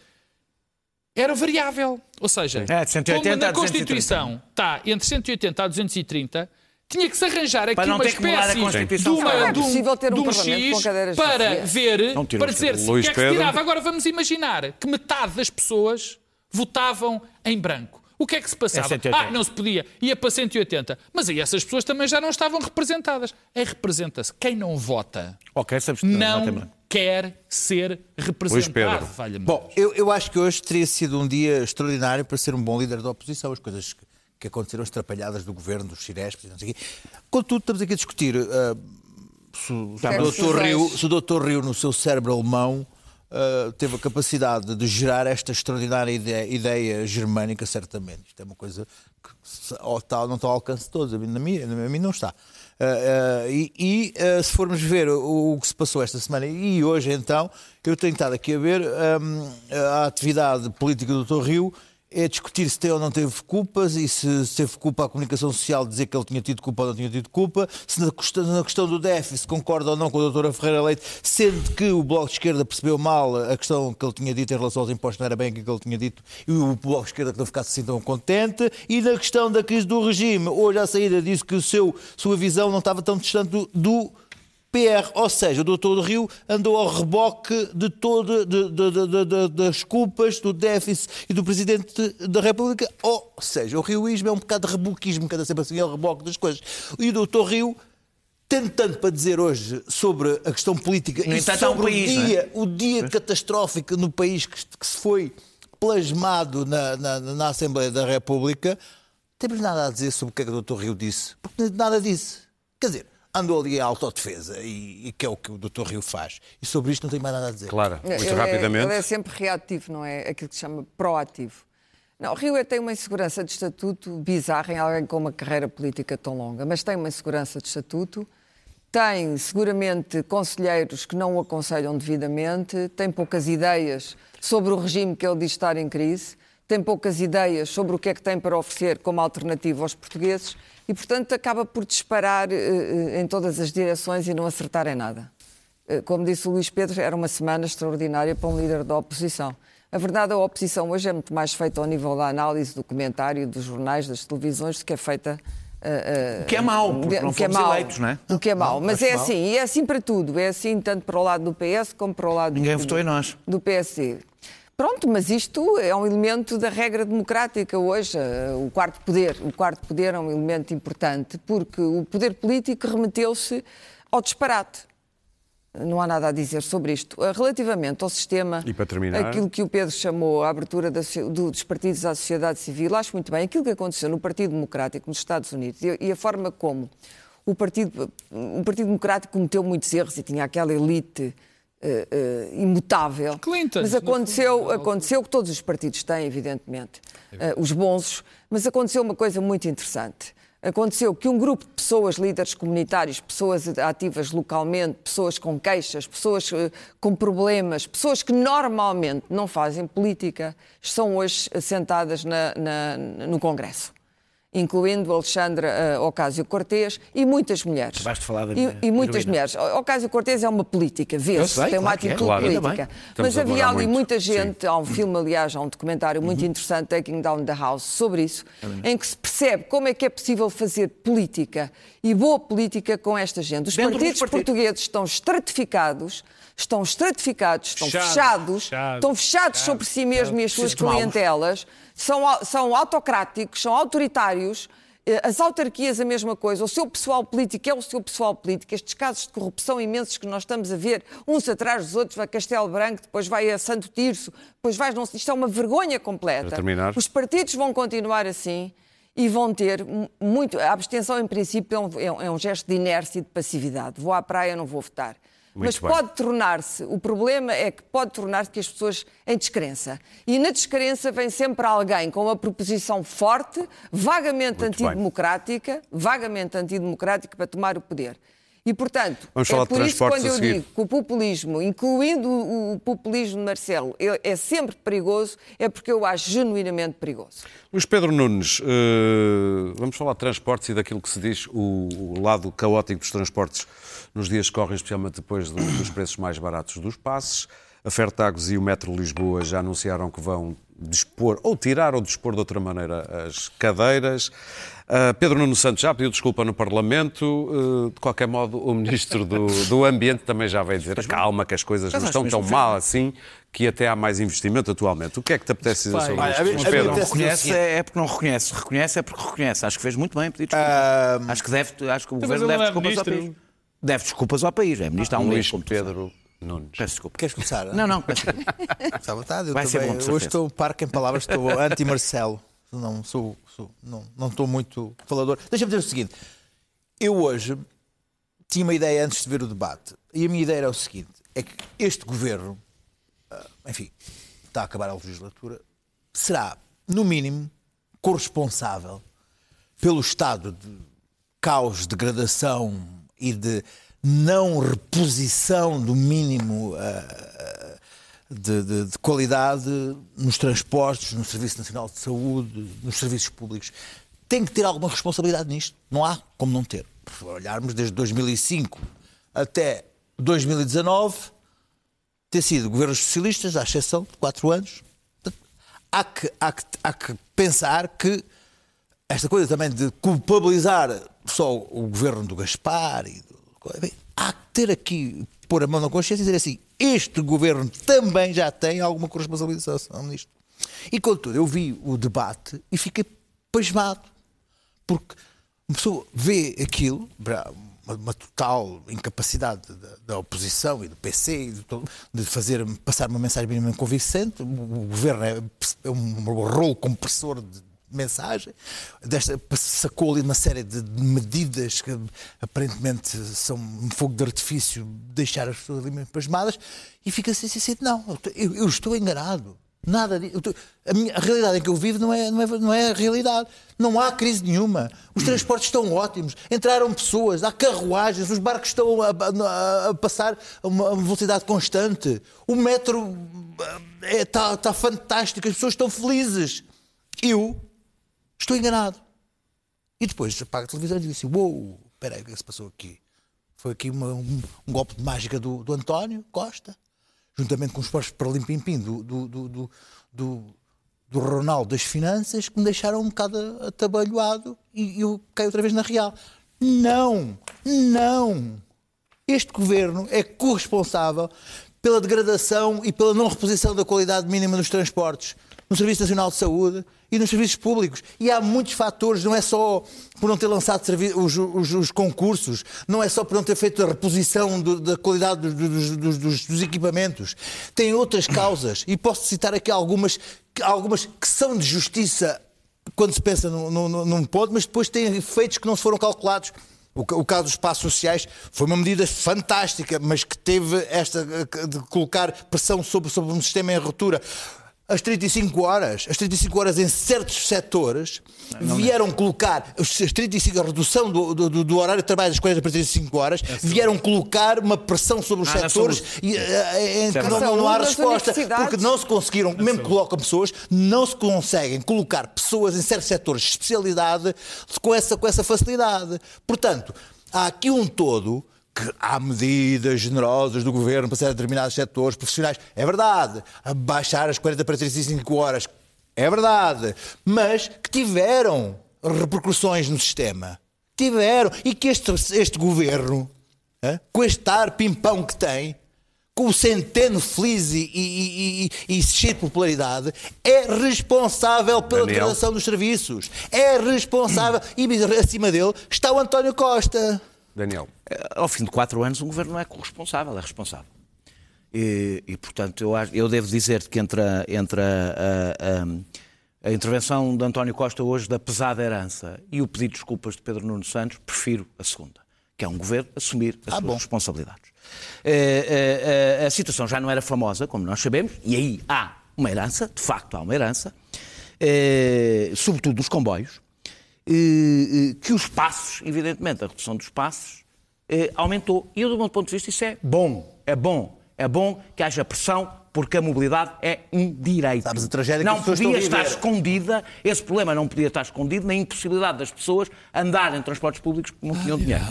era variável. Ou seja, É, de 180 como na a 230. Constituição está entre 180 a 230, tinha que se arranjar aqui Para não uma espécie de, Constituição. uma, Não é de um, possível ter um de um X para ver, Não para dizer se o Luís que é que se Pedro. tirava. Agora vamos imaginar que metade das pessoas votavam em branco. O que é que se passava? É 180. ah, não se podia. Ia para 180. Mas aí essas pessoas também já não estavam representadas. Aí representa-se. Quem não vota Ok, sabes não quer ser Pedro. representado. Valha-me Bom, eu, eu acho que hoje teria sido um dia extraordinário para ser um bom líder da oposição. As coisas que, que aconteceram estrapalhadas do governo, dos Xirespes, não sei o quê. Contudo, estamos aqui a discutir ah, se, o- se o. Dr. Rio, se o Dr. Rio, no seu cérebro alemão, ah, teve a capacidade de gerar esta extraordinária ideia, ideia germânica, certamente. Isto é uma coisa que se- tal, não está ao alcance de todos. A mim, a mim não está. Ah, ah, e ah, se formos ver o, o que se passou esta semana e hoje, então, eu tenho estado aqui a ver hum, a atividade política do Dr. Rio é discutir se tem ou não teve culpas e se, teve culpa a comunicação social dizer que ele tinha tido culpa ou não tinha tido culpa, se na questão, na questão do déficit concorda ou não com a doutora Ferreira Leite, sendo que o Bloco de Esquerda percebeu mal a questão que ele tinha dito em relação aos impostos, não era bem aquilo que ele tinha dito, e o Bloco de Esquerda que não ficasse assim tão contente, e na questão da crise do regime, hoje à saída disse que o seu, sua visão não estava tão distante do, do PR, ou seja, o doutor do Rio andou ao reboque de todas de, de- de- das culpas do déficit e do Presidente da República, ou seja, o rioísmo é um bocado de reboquismo, cada sempre assim, é o reboque das coisas. E o doutor Rio tem tanto para dizer hoje sobre a questão política No e há um sobre país, o não é? dia, o dia catastrófico no país que, que se foi plasmado na, na- na Assembleia da República, temos nada a dizer sobre o que é que o Dr. Rio disse, porque nada disse. Quer dizer, andou ali em autodefesa e, e que é o que o Dr. Rio faz. E sobre isto não tem mais nada a dizer. Claro, muito Ele é- rapidamente. ele é sempre reativo, não é? Aquilo que se chama proativo. Não, o Rio é- tem uma insegurança de estatuto bizarra em alguém com uma carreira política tão longa, mas tem uma insegurança de estatuto, tem seguramente conselheiros que não o aconselham devidamente, tem poucas ideias sobre o regime que ele diz estar em crise, tem poucas ideias sobre o que é que tem para oferecer como alternativa aos portugueses e, portanto, acaba por disparar eh, eh, em todas as direções e não acertar em nada. Eh, Como disse o Luís Pedro, era uma semana extraordinária para um líder da oposição. A verdade, a oposição hoje é muito mais feita ao nível da análise, do comentário, dos jornais, das televisões, do que é feita. eh, eh, O que é mau, porque não é fomos mau. eleitos, não é? O que é mau. Mas é mau. assim, e é assim para tudo. É assim tanto para o lado do PS como para o lado Ninguém do, votou em nós. do PSD. Pronto, mas isto é um elemento da regra democrática hoje, eh, o quarto poder. O quarto poder é um elemento importante porque o poder político remeteu-se ao disparate. Não há nada a dizer sobre isto. Eh, Relativamente ao sistema, E para terminar? aquilo que o Pedro chamou a abertura da do- dos partidos à sociedade civil, acho muito bem. Aquilo que aconteceu no Partido Democrático nos Estados Unidos e, e a forma como o Partido, o Partido Democrático cometeu muitos erros e tinha aquela elite eh, imutável. Clinton, Mas aconteceu, aconteceu o que todos os partidos têm, evidentemente, eh, os bonzos, mas aconteceu uma coisa muito interessante. Aconteceu que um grupo de pessoas, líderes comunitários, pessoas ativas localmente, pessoas com queixas, pessoas com problemas, pessoas que normalmente não fazem política, estão hoje sentadas na- na- no Congresso. Incluindo Alexandra eh, Ocasio-Cortez e muitas mulheres. De falar da E- minha e, muitas heroína. mulheres. Ocasio-Cortez é uma política, vê-se, tem uma claro que é. atitude Claro. Ainda política. Mas a havia ali muito. muita Sim. gente, há um filme, aliás, há um documentário muito Uhum. interessante, Taking Down the House, sobre isso, em que se percebe como é que é possível fazer política e boa política com esta gente. Os Dentro partidos partidos. portugueses estão estratificados, estão estratificados, estão Fechados, fechados, fechados, estão fechados sobre si mesmos e as suas clientelas, são, são autocráticos, são autoritários Eh, As autarquias a mesma coisa, o seu pessoal político é o seu pessoal político. Estes casos de corrupção imensos que nós estamos a ver, uns atrás dos outros, vai a Castelo Branco, depois vai a Santo Tirso, depois vai, não isto é uma vergonha completa. Os partidos vão continuar assim e vão ter mu- muito. A abstenção, em princípio, é é um- é um gesto de inércia e de passividade. Vou à praia, não vou votar. Muito Mas bem. pode tornar-se, o problema é que pode tornar-se que as pessoas em descrença. E na descrença vem sempre alguém com uma proposição forte, vagamente Muito bem. antidemocrática, vagamente antidemocrática para tomar o poder. E, portanto, Vamos é falar de por isso quando eu digo que o populismo, incluindo o populismo de Marcelo, é é sempre perigoso, é porque eu acho genuinamente perigoso. Luís Pedro Nunes, eh, vamos falar de transportes e daquilo que se diz, o, lado caótico dos transportes nos dias que correm, especialmente depois do- dos preços mais baratos dos passes. A Fertagos e o Metro Lisboa já anunciaram que vão dispor, ou tirar ou dispor de outra maneira as cadeiras. Ah, Pedro Nuno Santos já pediu desculpa no Parlamento. Eh, de qualquer modo, o Ministro do, do Ambiente também já veio dizer calma, que as coisas não estão tão mal assim, que até há mais investimento atualmente. O que é que te apetece dizer sobre isto, Pedro? apetece- Reconhece é porque não reconhece. Reconhece é porque reconhece. Acho que fez muito bem pedir desculpa. Acho que deve, acho que o Mas governo deve não é desculpas ao ministro. país. Deve desculpas ao país. É ministro há um mês. Luís. Pedro Nunes. Peço desculpa. Queres começar? Não, não, peço desculpa. Está à vontade, eu Vai ser também. bom, de Hoje estou parco em palavras, estou anti-Marcelo. Não, sou, sou- não, não estou muito falador. Deixa-me dizer o seguinte: eu hoje tinha uma ideia antes de ver o debate. E a minha ideia era o seguinte: é que este governo, ah, enfim, está a acabar a legislatura, será, no mínimo, corresponsável pelo estado de caos, degradação e de não reposição do mínimo ah, de, de- de qualidade nos transportes, no Serviço Nacional de Saúde, nos serviços públicos. Tem que ter alguma responsabilidade nisto. Não há como não ter. Se olharmos desde 2005 até 2019, ter sido governos socialistas, à exceção de quatro anos. Há que, há, que, há que pensar que esta coisa também de culpabilizar só o governo do Gaspar e do, há que ter aqui, pôr a mão na consciência e dizer assim: este governo também já tem alguma corresponsabilização nisto. E contudo, eu vi o debate e fiquei pasmado, porque uma pessoa vê aquilo, uma, uma total incapacidade da, da oposição e do PC e todo, de fazer passar uma mensagem minimamente convincente. O, o governo é, é um rolo compressor de mensagem. Desta, sacou ali uma série de medidas que aparentemente são um fogo de artifício, deixar as pessoas ali pasmadas, e fica-se assim, assim, não, eu, eu- estou enganado. Nada disso. A, minha- a realidade em que eu vivo não é, não, é, não é a realidade. Não há crise nenhuma. Os transportes estão ótimos. Entraram pessoas, há carruagens, os barcos estão a, a- a passar a uma, velocidade constante. O metro está é, tá- tá fantástico, as pessoas estão felizes. Eu estou enganado. E depois apaga a televisão e digo assim: Uou, espera aí, o que é que se passou aqui? Foi aqui uma- um, um golpe de mágica do, do António Costa, juntamente com os postos para limpim-pim do, do, do, do, do Ronaldo das Finanças, que me deixaram um bocado atabalhoado e eu caio outra vez na real. Não, não. Este governo é corresponsável pela degradação e pela não reposição da qualidade mínima dos transportes, no Serviço Nacional de Saúde e nos serviços públicos. E há muitos fatores, não é só por não ter lançado os, os- os concursos, não é só por não ter feito a reposição do- da qualidade dos, dos- dos- dos- equipamentos. Tem outras causas, e posso citar aqui algumas, algumas que são de justiça quando se pensa num, num, num ponto, mas depois tem efeitos que não foram calculados. O, ca- o caso dos espaços sociais foi uma medida fantástica, mas que teve esta eh, de colocar pressão sobre, sobre um sistema em ruptura. As 35 horas, as 35 horas em certos setores vieram colocar as 35, a redução do, do, do horário de trabalho das 40 para 35 horas, vieram colocar uma pressão sobre os Ah, setores e, eh, em que Certo. não, não, não há resposta, porque não se conseguiram, mesmo que colocam pessoas, não se conseguem colocar pessoas em certos setores de especialidade com essa, com essa facilidade. Portanto, há aqui um todo que há medidas generosas do governo para determinados setores profissionais. É verdade. Baixar as 40 para 35 horas. É verdade. Mas que tiveram repercussões no sistema. Tiveram. E que este, este governo, hã, com este ar pimpão que tem, com o centeno feliz e, e, e, e cheio de popularidade, é responsável pela degradação dos serviços. É responsável. E acima dele está o António Costa. Daniel. Eh, Ao fim de quatro anos, um governo não é corresponsável, é responsável. E, e, portanto, eu, acho- eu devo dizer que entre, a, entre a, a- a- a intervenção de António Costa hoje da pesada herança e o pedido de desculpas de Pedro Nuno Santos, prefiro a segunda, que é um governo assumir as Ah, suas bom. responsabilidades. Eh, eh, a situação já não era famosa, como nós sabemos, e aí há uma herança, de facto há uma herança, sobretudo dos comboios, que os passos, evidentemente, a redução dos passos eh, aumentou. E eu, do meu ponto de vista, isso é bom. É bom. É bom que haja pressão, porque a mobilidade é um direito. Sabes a tragédia que não as pessoas podia estar escondida, esse problema não podia estar escondido na impossibilidade das pessoas andarem em transportes públicos porque não tinham dinheiro.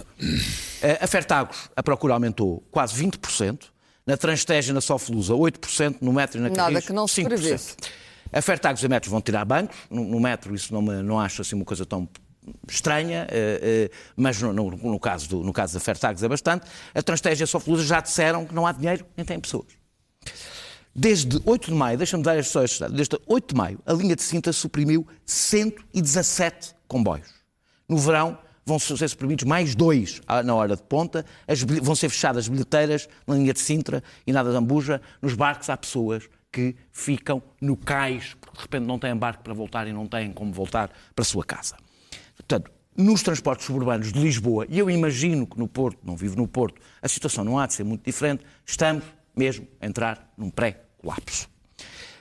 Eh, A Fertagos, a procura aumentou quase 20%, na Transteja e na Soflusa 8%, no metro e na Nada Carris que não se 5%. prevesse. A Fertagos e metros vão tirar bancos, no, no metro isso não, não acho assim uma coisa tão estranha, eh, eh, mas no, no- no caso do, no caso da Fertagos é bastante. A Transteja e a Soflusa já disseram que não há dinheiro nem têm pessoas. Desde 8 de maio, deixa-me dar este dado, desde 8 de maio, a linha de Sintra suprimiu 117 comboios. No verão vão ser suprimidos mais dois na hora de ponta, As vão ser fechadas bilheteiras na linha de Sintra e na de Ambuja. Nos barcos há pessoas que ficam no cais, porque de repente não têm barco para voltar e não têm como voltar para a sua casa. Portanto, nos transportes suburbanos de Lisboa, e eu imagino que no Porto, não vivo no Porto, a situação não há de ser muito diferente, estamos mesmo a entrar num pré-colapso.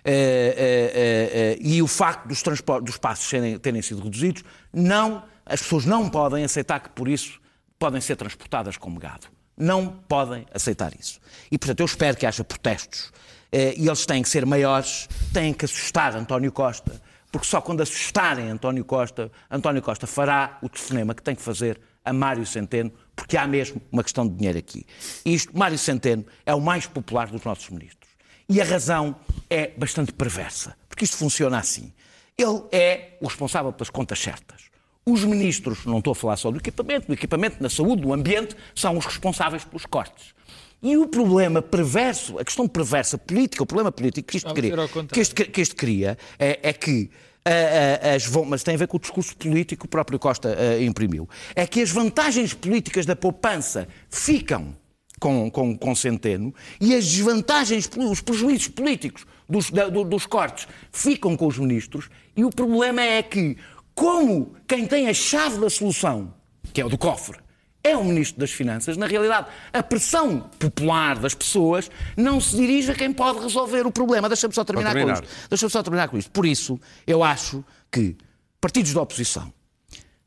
Eh, eh, eh, e o facto dos, dos passos serem- terem sido reduzidos, não, as pessoas não podem aceitar que por isso podem ser transportadas como gado. Não podem aceitar isso. E, portanto, eu espero que haja protestos. Eh, e eles têm que ser maiores, têm que assustar António Costa, porque só quando assustarem António Costa, António Costa fará o telefonema que tem que fazer a Mário Centeno, porque há mesmo uma questão de dinheiro aqui. Isto, Mário Centeno é o mais popular dos nossos ministros. E a razão é bastante perversa, porque isto funciona assim. Ele é o responsável pelas contas certas. Os ministros, não estou a falar só do equipamento, do equipamento, na saúde, do ambiente, são os responsáveis pelos cortes. E o problema perverso, a questão perversa política, o problema político que isto cria, que isto, que isto cria é, é que as, mas tem a ver com o discurso político que o próprio Costa ah, imprimiu. É que as vantagens políticas da poupança ficam com, com, com Centeno e as desvantagens, os prejuízos políticos dos, da- do- dos cortes ficam com os ministros. E o problema é que, como quem tem a chave da solução, que é o do cofre, é o Ministro das Finanças, na realidade, a pressão popular das pessoas não se dirige a quem pode resolver o problema. Deixa-me só terminar, terminar. com isto. Deixa-me só terminar com isto. Por isso, eu acho que partidos da oposição,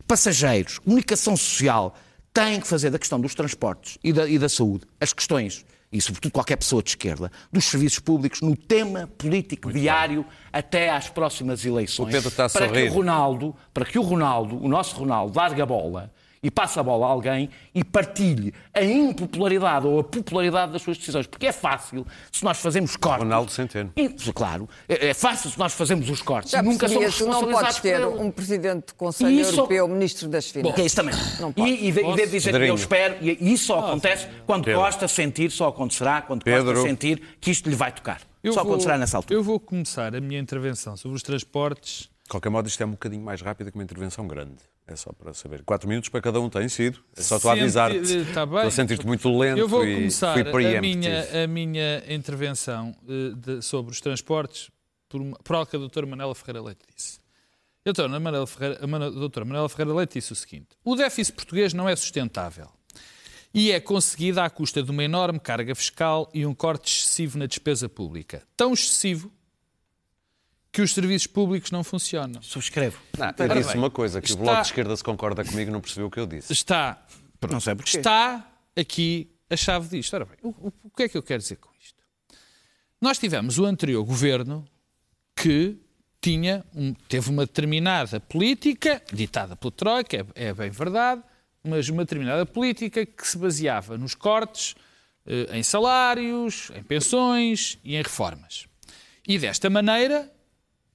passageiros, comunicação social, têm que fazer da questão dos transportes e da, e da saúde as questões, e sobretudo qualquer pessoa de esquerda, dos serviços públicos no tema político diário até às próximas eleições. O Pedro está a para sorrir. que o Ronaldo, para que o Ronaldo, o nosso Ronaldo, largue a bola e passe a bola a alguém e partilhe a impopularidade ou a popularidade das suas decisões. Porque é fácil se nós fazemos cortes. Ronaldo Centeno. E, claro, é é fácil se nós fazemos os cortes Já nunca somos tu não responsabilizados podes ter um presidente do Conselho E isso- Europeu, ministro das Finanças. Que é isso também. Não pode. E, e, de- e devo dizer que Pedrinho. eu espero, e isso só acontece quando Pedro. Costa sentir, só acontecerá quando Pedro. Costa sentir que isto lhe vai tocar. Eu só vou- acontecerá nessa altura. Eu vou começar a minha intervenção sobre os transportes. De qualquer modo, isto é um bocadinho mais rápido que uma intervenção grande. É só para saber. Quatro minutos para cada um tem sido. É só estou a avisar-te. Tá bem. Estou a sentir-te muito lento Eu vou e começar a preemptive. minha, a minha intervenção eh, de- sobre os transportes por, por algo que a doutora Manela Ferreira Leite disse. A doutora Manela Ferreira, a a doutora Manela Ferreira Leite disse o seguinte: o déficit português não é sustentável e é conseguido à custa de uma enorme carga fiscal e um corte excessivo na despesa pública. Tão excessivo que os serviços públicos não funcionam. Subscrevo. Não, eu disse bem, uma coisa, que está- o Bloco de Esquerda se concorda comigo não percebeu o que eu disse. Está Não sei porquê. Está aqui a chave disto. Ora bem, o, o- o que é que eu quero dizer com isto? Nós tivemos o anterior governo que tinha um- teve uma determinada política, ditada pelo Troika, é, é bem verdade, mas uma determinada política que se baseava nos cortes eh, em salários, em pensões e em reformas. E desta maneira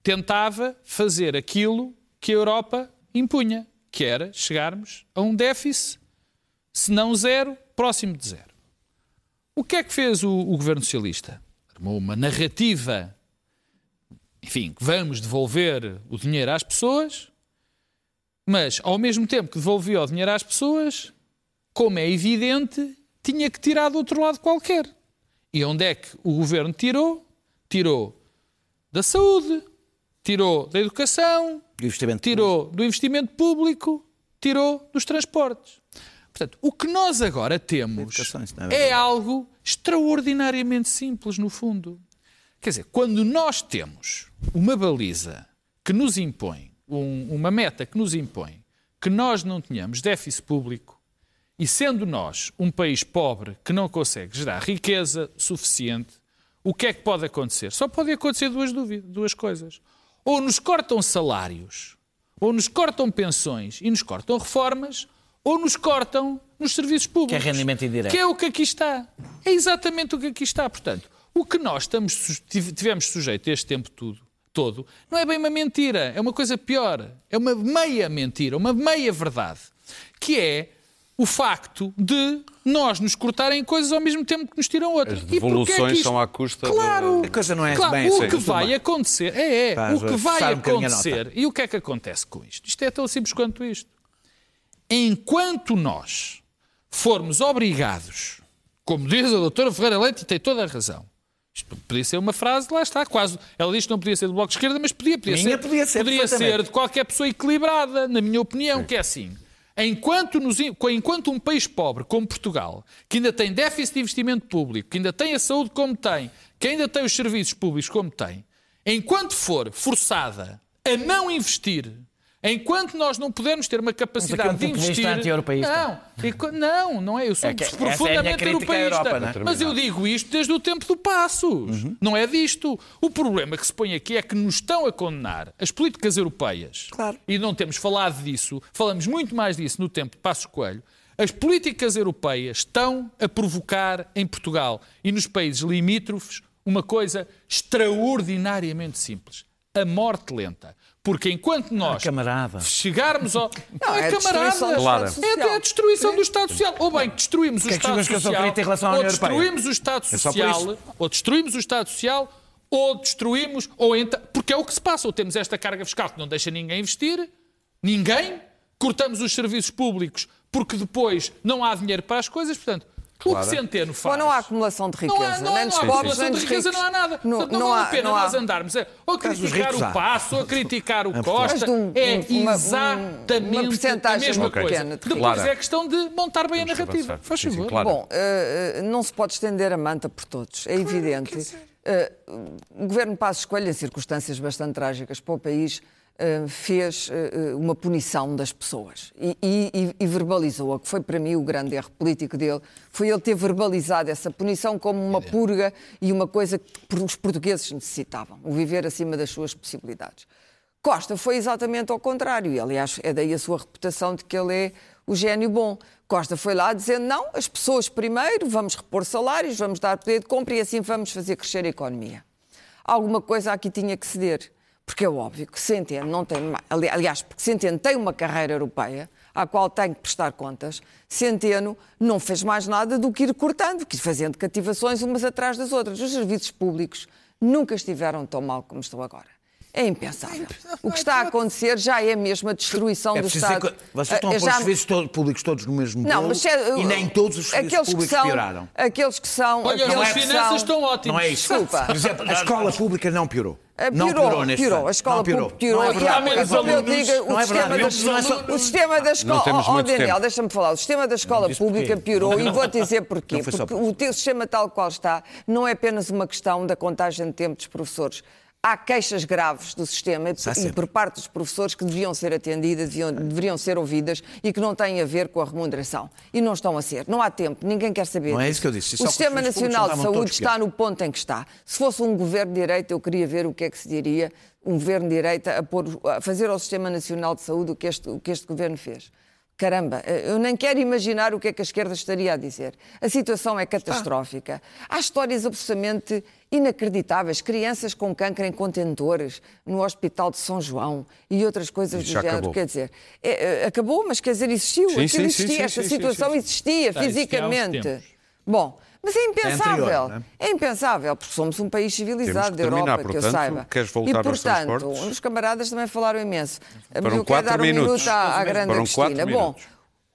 tentava fazer aquilo que a Europa impunha, que era chegarmos a um déficit se não zero, próximo de zero. O que é que fez o, o governo socialista? Armou uma narrativa, enfim, que vamos devolver o dinheiro às pessoas, mas ao mesmo tempo que devolvia o dinheiro às pessoas, como é evidente, tinha que tirar do outro lado qualquer. E onde é que o governo tirou? Tirou da saúde, tirou da educação, Do investimento tirou do investimento público, tirou dos transportes. Portanto, o que nós agora temos Educação, é é algo extraordinariamente simples, no fundo. Quer dizer, quando nós temos uma baliza que nos impõe, um- uma meta que nos impõe, que nós não tenhamos déficit público, e sendo nós um país pobre que não consegue gerar riqueza suficiente, o que é que pode acontecer? Só pode acontecer duas, dúvidas, duas coisas. Ou nos cortam salários, ou nos cortam pensões e nos cortam reformas, ou nos cortam nos serviços públicos. Que é rendimento indireto. Que é o que aqui está. É exatamente o que aqui está. Portanto, o que nós estamos, tivemos sujeito este tempo tudo, todo não é bem uma mentira, é uma coisa pior. É uma meia mentira, uma meia verdade. Que é o facto de nós nos cortarem coisas ao mesmo tempo que nos tiram outras. As E é que devoluções isto- são à custa de- Claro! A coisa não é Claro, bem o assim. que vai acontecer é, é o que vai forçar um acontecer e o que é que acontece com isto? Isto é tão simples quanto isto. Enquanto nós formos obrigados, como diz a doutora Ferreira Leite, e tem toda a razão. Isto podia ser uma frase, lá está, quase. Ela diz que não podia ser do Bloco de Esquerda, mas podia, podia Minha ser. podia ser, podia perfeitamente. ser de qualquer pessoa equilibrada, na minha opinião, que é assim. Enquanto, nos- enquanto um país pobre como Portugal, que ainda tem déficit de investimento público, que ainda tem a saúde como tem, que ainda tem os serviços públicos como tem, enquanto for forçada a não investir, enquanto nós não pudermos ter uma capacidade é um de investir. anti-europeísta. Não, enqu- não, não é. Eu sou É que é minha profundamente à europeísta. Europa, é? Mas eu digo isto desde o tempo do Passos. Não é disto. O problema que se põe aqui é que nos estão a condenar as políticas europeias. Claro. E não temos falado disso. Falamos muito mais disso no tempo de Passos Coelho. As políticas europeias estão a provocar em Portugal e nos países limítrofes uma coisa extraordinariamente simples. A morte lenta. Porque enquanto nós camarada. chegarmos ao. Não, é é camarada. do Claro. É até a destruição do Estado Social. Ou bem, destruímos o Que é que Estado julgas que eu sou Social, crítico em relação à ou União Europeia? destruímos o Estado É Social, ou destruímos o Estado Social, ou destruímos, ou então. Porque é o que se passa. Ou temos esta carga fiscal que não deixa ninguém investir, ninguém, cortamos os serviços públicos porque depois não há dinheiro para as coisas. Portanto, o que Centeno faz. Ou não há acumulação de riqueza, Não há, não há, nem não dos há pobres, acumulação nem de dos riqueza, ricos. não há nada. Não, Portanto, não, não vale há- a pena não há. nós andarmos a, ou dos criticar ricos o há. passo, ou criticar o Costa. Um- é um- uma- exatamente uma a mesma muito coisa. pequena Depois Clara. é questão de montar bem a Vamos narrativa. avançar. Faz Sim, sim, favor. claro. Bom, eh, não se pode estender a manta por todos, é evidente. Eh, o governo Passos Coelho, em circunstâncias bastante trágicas para o país, fez eh, uma punição das pessoas e, e- e verbalizou-a, que foi para mim o grande erro político dele, foi ele ter verbalizado essa punição como uma purga e uma coisa que os portugueses necessitavam, o viver acima das suas possibilidades. Costa foi exatamente ao contrário, e aliás é daí a sua reputação de que ele é o gênio bom. Costa foi lá dizendo: não, as pessoas primeiro, vamos repor salários, vamos dar poder de compra e assim vamos fazer crescer a economia. Alguma coisa aqui tinha que ceder, porque é óbvio que Centeno não tem. Aliás, porque Centeno tem uma carreira europeia à qual tem que prestar contas. Centeno não fez mais nada do que ir cortando, que ir fazendo cativações umas atrás das outras. Os serviços públicos nunca estiveram tão mal como estão agora. É impensável. O que está a acontecer já é mesmo a destruição É do Estado. que vocês estão a Eh, pôr já- os serviços todo- públicos todos no mesmo não, bolo mas é, e nem todos os serviços aqueles que públicos são, pioraram. Aqueles que são. Olha, aqueles as que finanças são, estão ótimas. Não é isso. Desculpa. Por exemplo, a escola pública não piorou. Eh, não Piorou, piorou neste piorou. A escola não piorou. pública piorou. Não é E há- verdade. como eu alunos. digo, o Não é sistema da Não é só- o sistema da escola. Oh, Daniel, deixa-me falar. O sistema da escola disse porquê. pública piorou e vou dizer porquê. Não Porque por o teu sistema tal qual está não é apenas uma questão da contagem de tempo dos professores. Há queixas graves do sistema e, e por parte dos professores que deviam ser atendidas, deviam, deveriam ser ouvidas e que não têm a ver com a remuneração. E não estão a ser. Não há tempo, ninguém quer saber. Não é isso que eu disse. O Sistema Nacional de Saúde está no ponto em que está. Se fosse um governo de direita, eu queria ver o que é que se diria um governo de direita a, pôr- a fazer ao Sistema Nacional de Saúde o que este, o que este governo fez. Caramba, eu nem quero imaginar o que é que a esquerda estaria a dizer. A situação é catastrófica. Há histórias absolutamente inacreditáveis. Crianças com câncer em contentores no Hospital de São João e outras coisas Isso do já género. acabou. Quer dizer, é, é, acabou, mas quer dizer, existiu. Sim, sim, sim, existia, sim, esta sim, sim, situação sim. existia fisicamente. Bom, mas é impensável. anterior, não é? é? impensável, porque somos um país civilizado da Europa, terminar, que eu portanto, saiba. queres voltar e, portanto, os camaradas também falaram imenso. Mas Foram eu quero dar um minutos. minuto à, à grande Foram quatro Bom,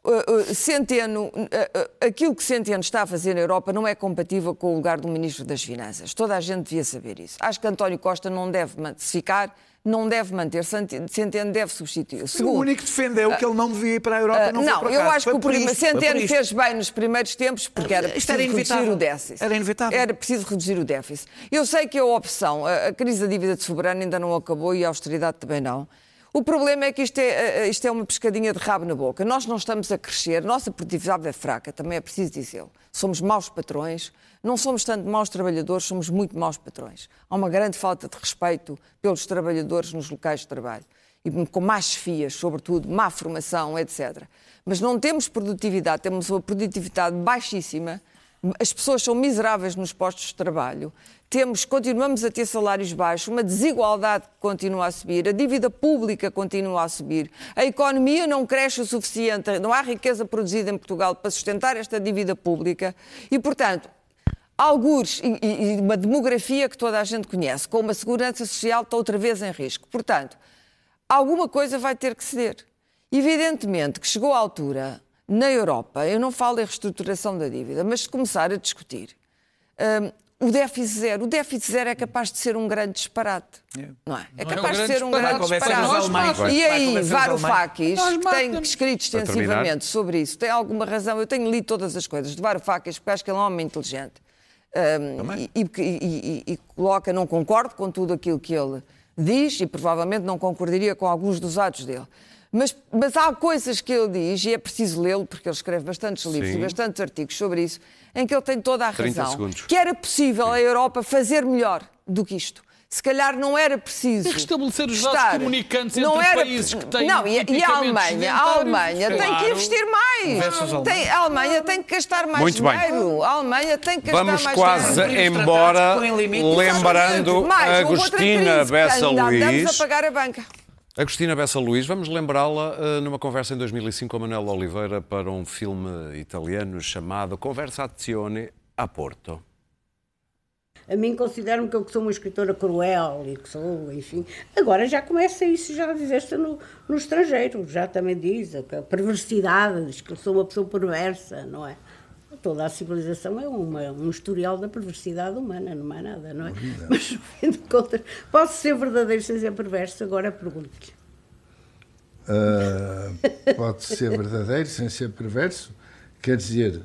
uh, uh, Centeno, uh, aquilo que Centeno está a fazer na Europa não é compatível com o lugar do Ministro das Finanças. Toda a gente devia saber isso. Acho que António Costa não deve ficar, não deve manter, Centeno deve substituir. O Segundo, único que defendeu que ele não devia ir para a Europa ah, não, foi não, por eu acho que o primeiro isto, Centeno fez bem nos primeiros tempos porque era Isto preciso era reduzir o déficit. Era inevitável. Era preciso reduzir o déficit. Eu sei que a opção, a, a crise da dívida de soberano ainda não acabou e a austeridade também não. O problema é que isto é, isto é uma pescadinha de rabo na boca. Nós não estamos a crescer, nossa produtividade é fraca, também é preciso dizê-lo. Somos maus patrões, não somos tanto maus trabalhadores, somos muito maus patrões. Há uma grande falta de respeito pelos trabalhadores nos locais de trabalho. E com más chefias, sobretudo, má formação, etc. Mas não temos produtividade, temos uma produtividade baixíssima, as pessoas são miseráveis nos postos de trabalho, temos, continuamos a ter salários baixos, uma desigualdade que continua a subir, a dívida pública continua a subir, a economia não cresce o suficiente, não há riqueza produzida em Portugal para sustentar esta dívida pública e, portanto, algures e, e- e uma demografia que toda a gente conhece, com uma segurança social que está outra vez em risco. Portanto, alguma coisa vai ter que ceder. Evidentemente que chegou a altura, na Europa, eu não falo em reestruturação da dívida, mas de começar a discutir hum, o déficit zero. O déficit zero é capaz de ser um grande disparate. Não é? É Não é um capaz de ser um grande disparate. E aí, Varoufakis, que tem escrito extensivamente sobre isso, tem alguma razão. Eu tenho lido todas as coisas de Varoufakis, porque acho que ele é um homem inteligente. Um, e, e- e- coloca, não concordo com tudo aquilo que ele diz e provavelmente não concordaria com alguns dos atos dele. Mas, mas há coisas que ele diz, e é preciso lê-lo, porque ele escreve bastantes livros Sim. e bastantes artigos sobre isso, em que ele tem toda a 30 razão. segundos. Que era possível a Europa fazer melhor do que isto. Se calhar não era preciso. E restabelecer os estar- comunicantes não entre era- países que têm Não, e, e a Alemanha, a Alemanha tem que claro. investir mais. Tem- a Alemanha tem que gastar mais Muito bem. dinheiro. A Alemanha tem que gastar Vamos mais quase dinheiro. embora, lembrando Mais, Agostina Bessa Luís. a pagar a banca. Agostina Bessa Luís, vamos lembrá-la eh, numa conversa em 2005 com a Manuela Oliveira para um filme italiano chamado Conversazione a Porto. A mim consideram que eu que sou uma escritora cruel e que sou, enfim. Agora já começa isso, já dizeste no, no estrangeiro, já também diz a perversidade, diz que eu sou uma pessoa perversa, não é? Toda a civilização é uma, um historial da perversidade humana, não é nada, não é? Mas, no fim de contas, posso ser verdadeiro sem ser perverso? Agora pergunto-lhe. Ah, pode ser verdadeiro sem ser perverso. Quer dizer,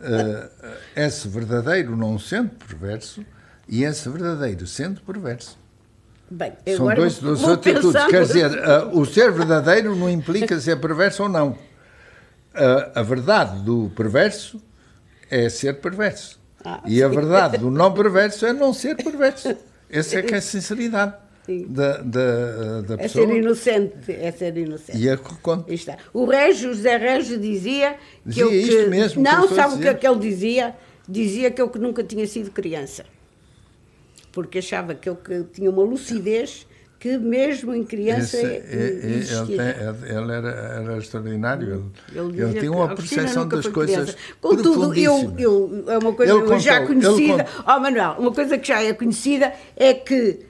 ah, é-se verdadeiro não sendo perverso e é-se verdadeiro sendo perverso. Bem, São dois, duas atitudes. pensar- Quer dizer, ah, o ser verdadeiro não implica ser perverso ou não. Ah, a verdade do perverso é ser perverso. Ah, e a verdade do não perverso é não ser perverso. Essa é que é a sinceridade Sim. da, da, da É pessoa. ser inocente, é ser inocente. E é. Aí está. O Régio, José Régio dizia que Dizia eu que... isto mesmo que eu Não, sabe o que é que ele dizia? Dizia que eu que nunca tinha sido criança. Porque achava que eu que tinha uma lucidez que mesmo em criança Esse- é- é- ele, tem- ele era, era extraordinário. Ele, ele, tinha uma percepção das coisas criança. Contudo, eu, eu, é uma coisa já conhecida. Ó Manuel, uma coisa que já é conhecida é que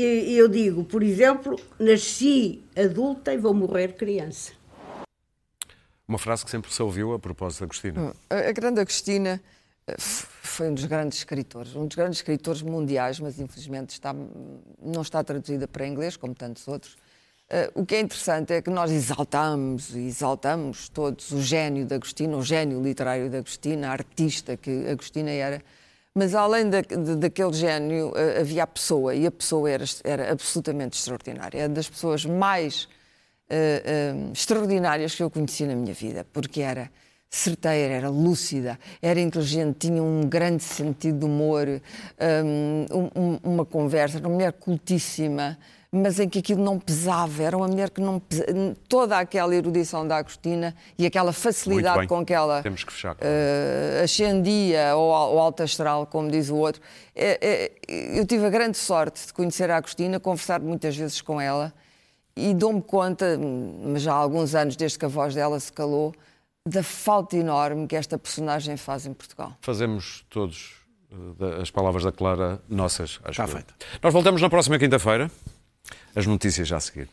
e- eu digo, por exemplo, nasci adulta e vou morrer criança. Uma frase que sempre se ouviu a propósito da Agostina. A grande Agostina eh, foi um dos grandes escritores, um dos grandes escritores mundiais, mas infelizmente está, não está traduzida para inglês, como tantos outros. Eh, o que é interessante é que nós exaltamos e exaltamos todos o gênio de Agostina, o gênio literário de Agostina, a artista que Agostina era. Mas além da, de- daquele gênio, eh, havia a pessoa, e a pessoa era, era absolutamente extraordinária. É das pessoas mais eh, eh, extraordinárias que eu conheci na minha vida, porque era certeira, era lúcida, era inteligente, tinha um grande sentido de humor, um, um- uma conversa, uma mulher cultíssima, mas em que aquilo não pesava, era uma mulher que não pesava, toda aquela erudição da Agostina e aquela facilidade com que ela Temos que fechar. eh, ascendia ou, ao- ou alto astral, como diz o outro. É, é, eu tive a grande sorte de conhecer a Agostina, conversar muitas vezes com ela e dou-me conta, mas já há alguns anos desde que a voz dela se calou, da falta enorme que esta personagem faz em Portugal. Fazemos todos eh, as palavras da Clara nossas. Acho Está feito. Nós voltamos na próxima quinta-feira. As notícias já a seguir.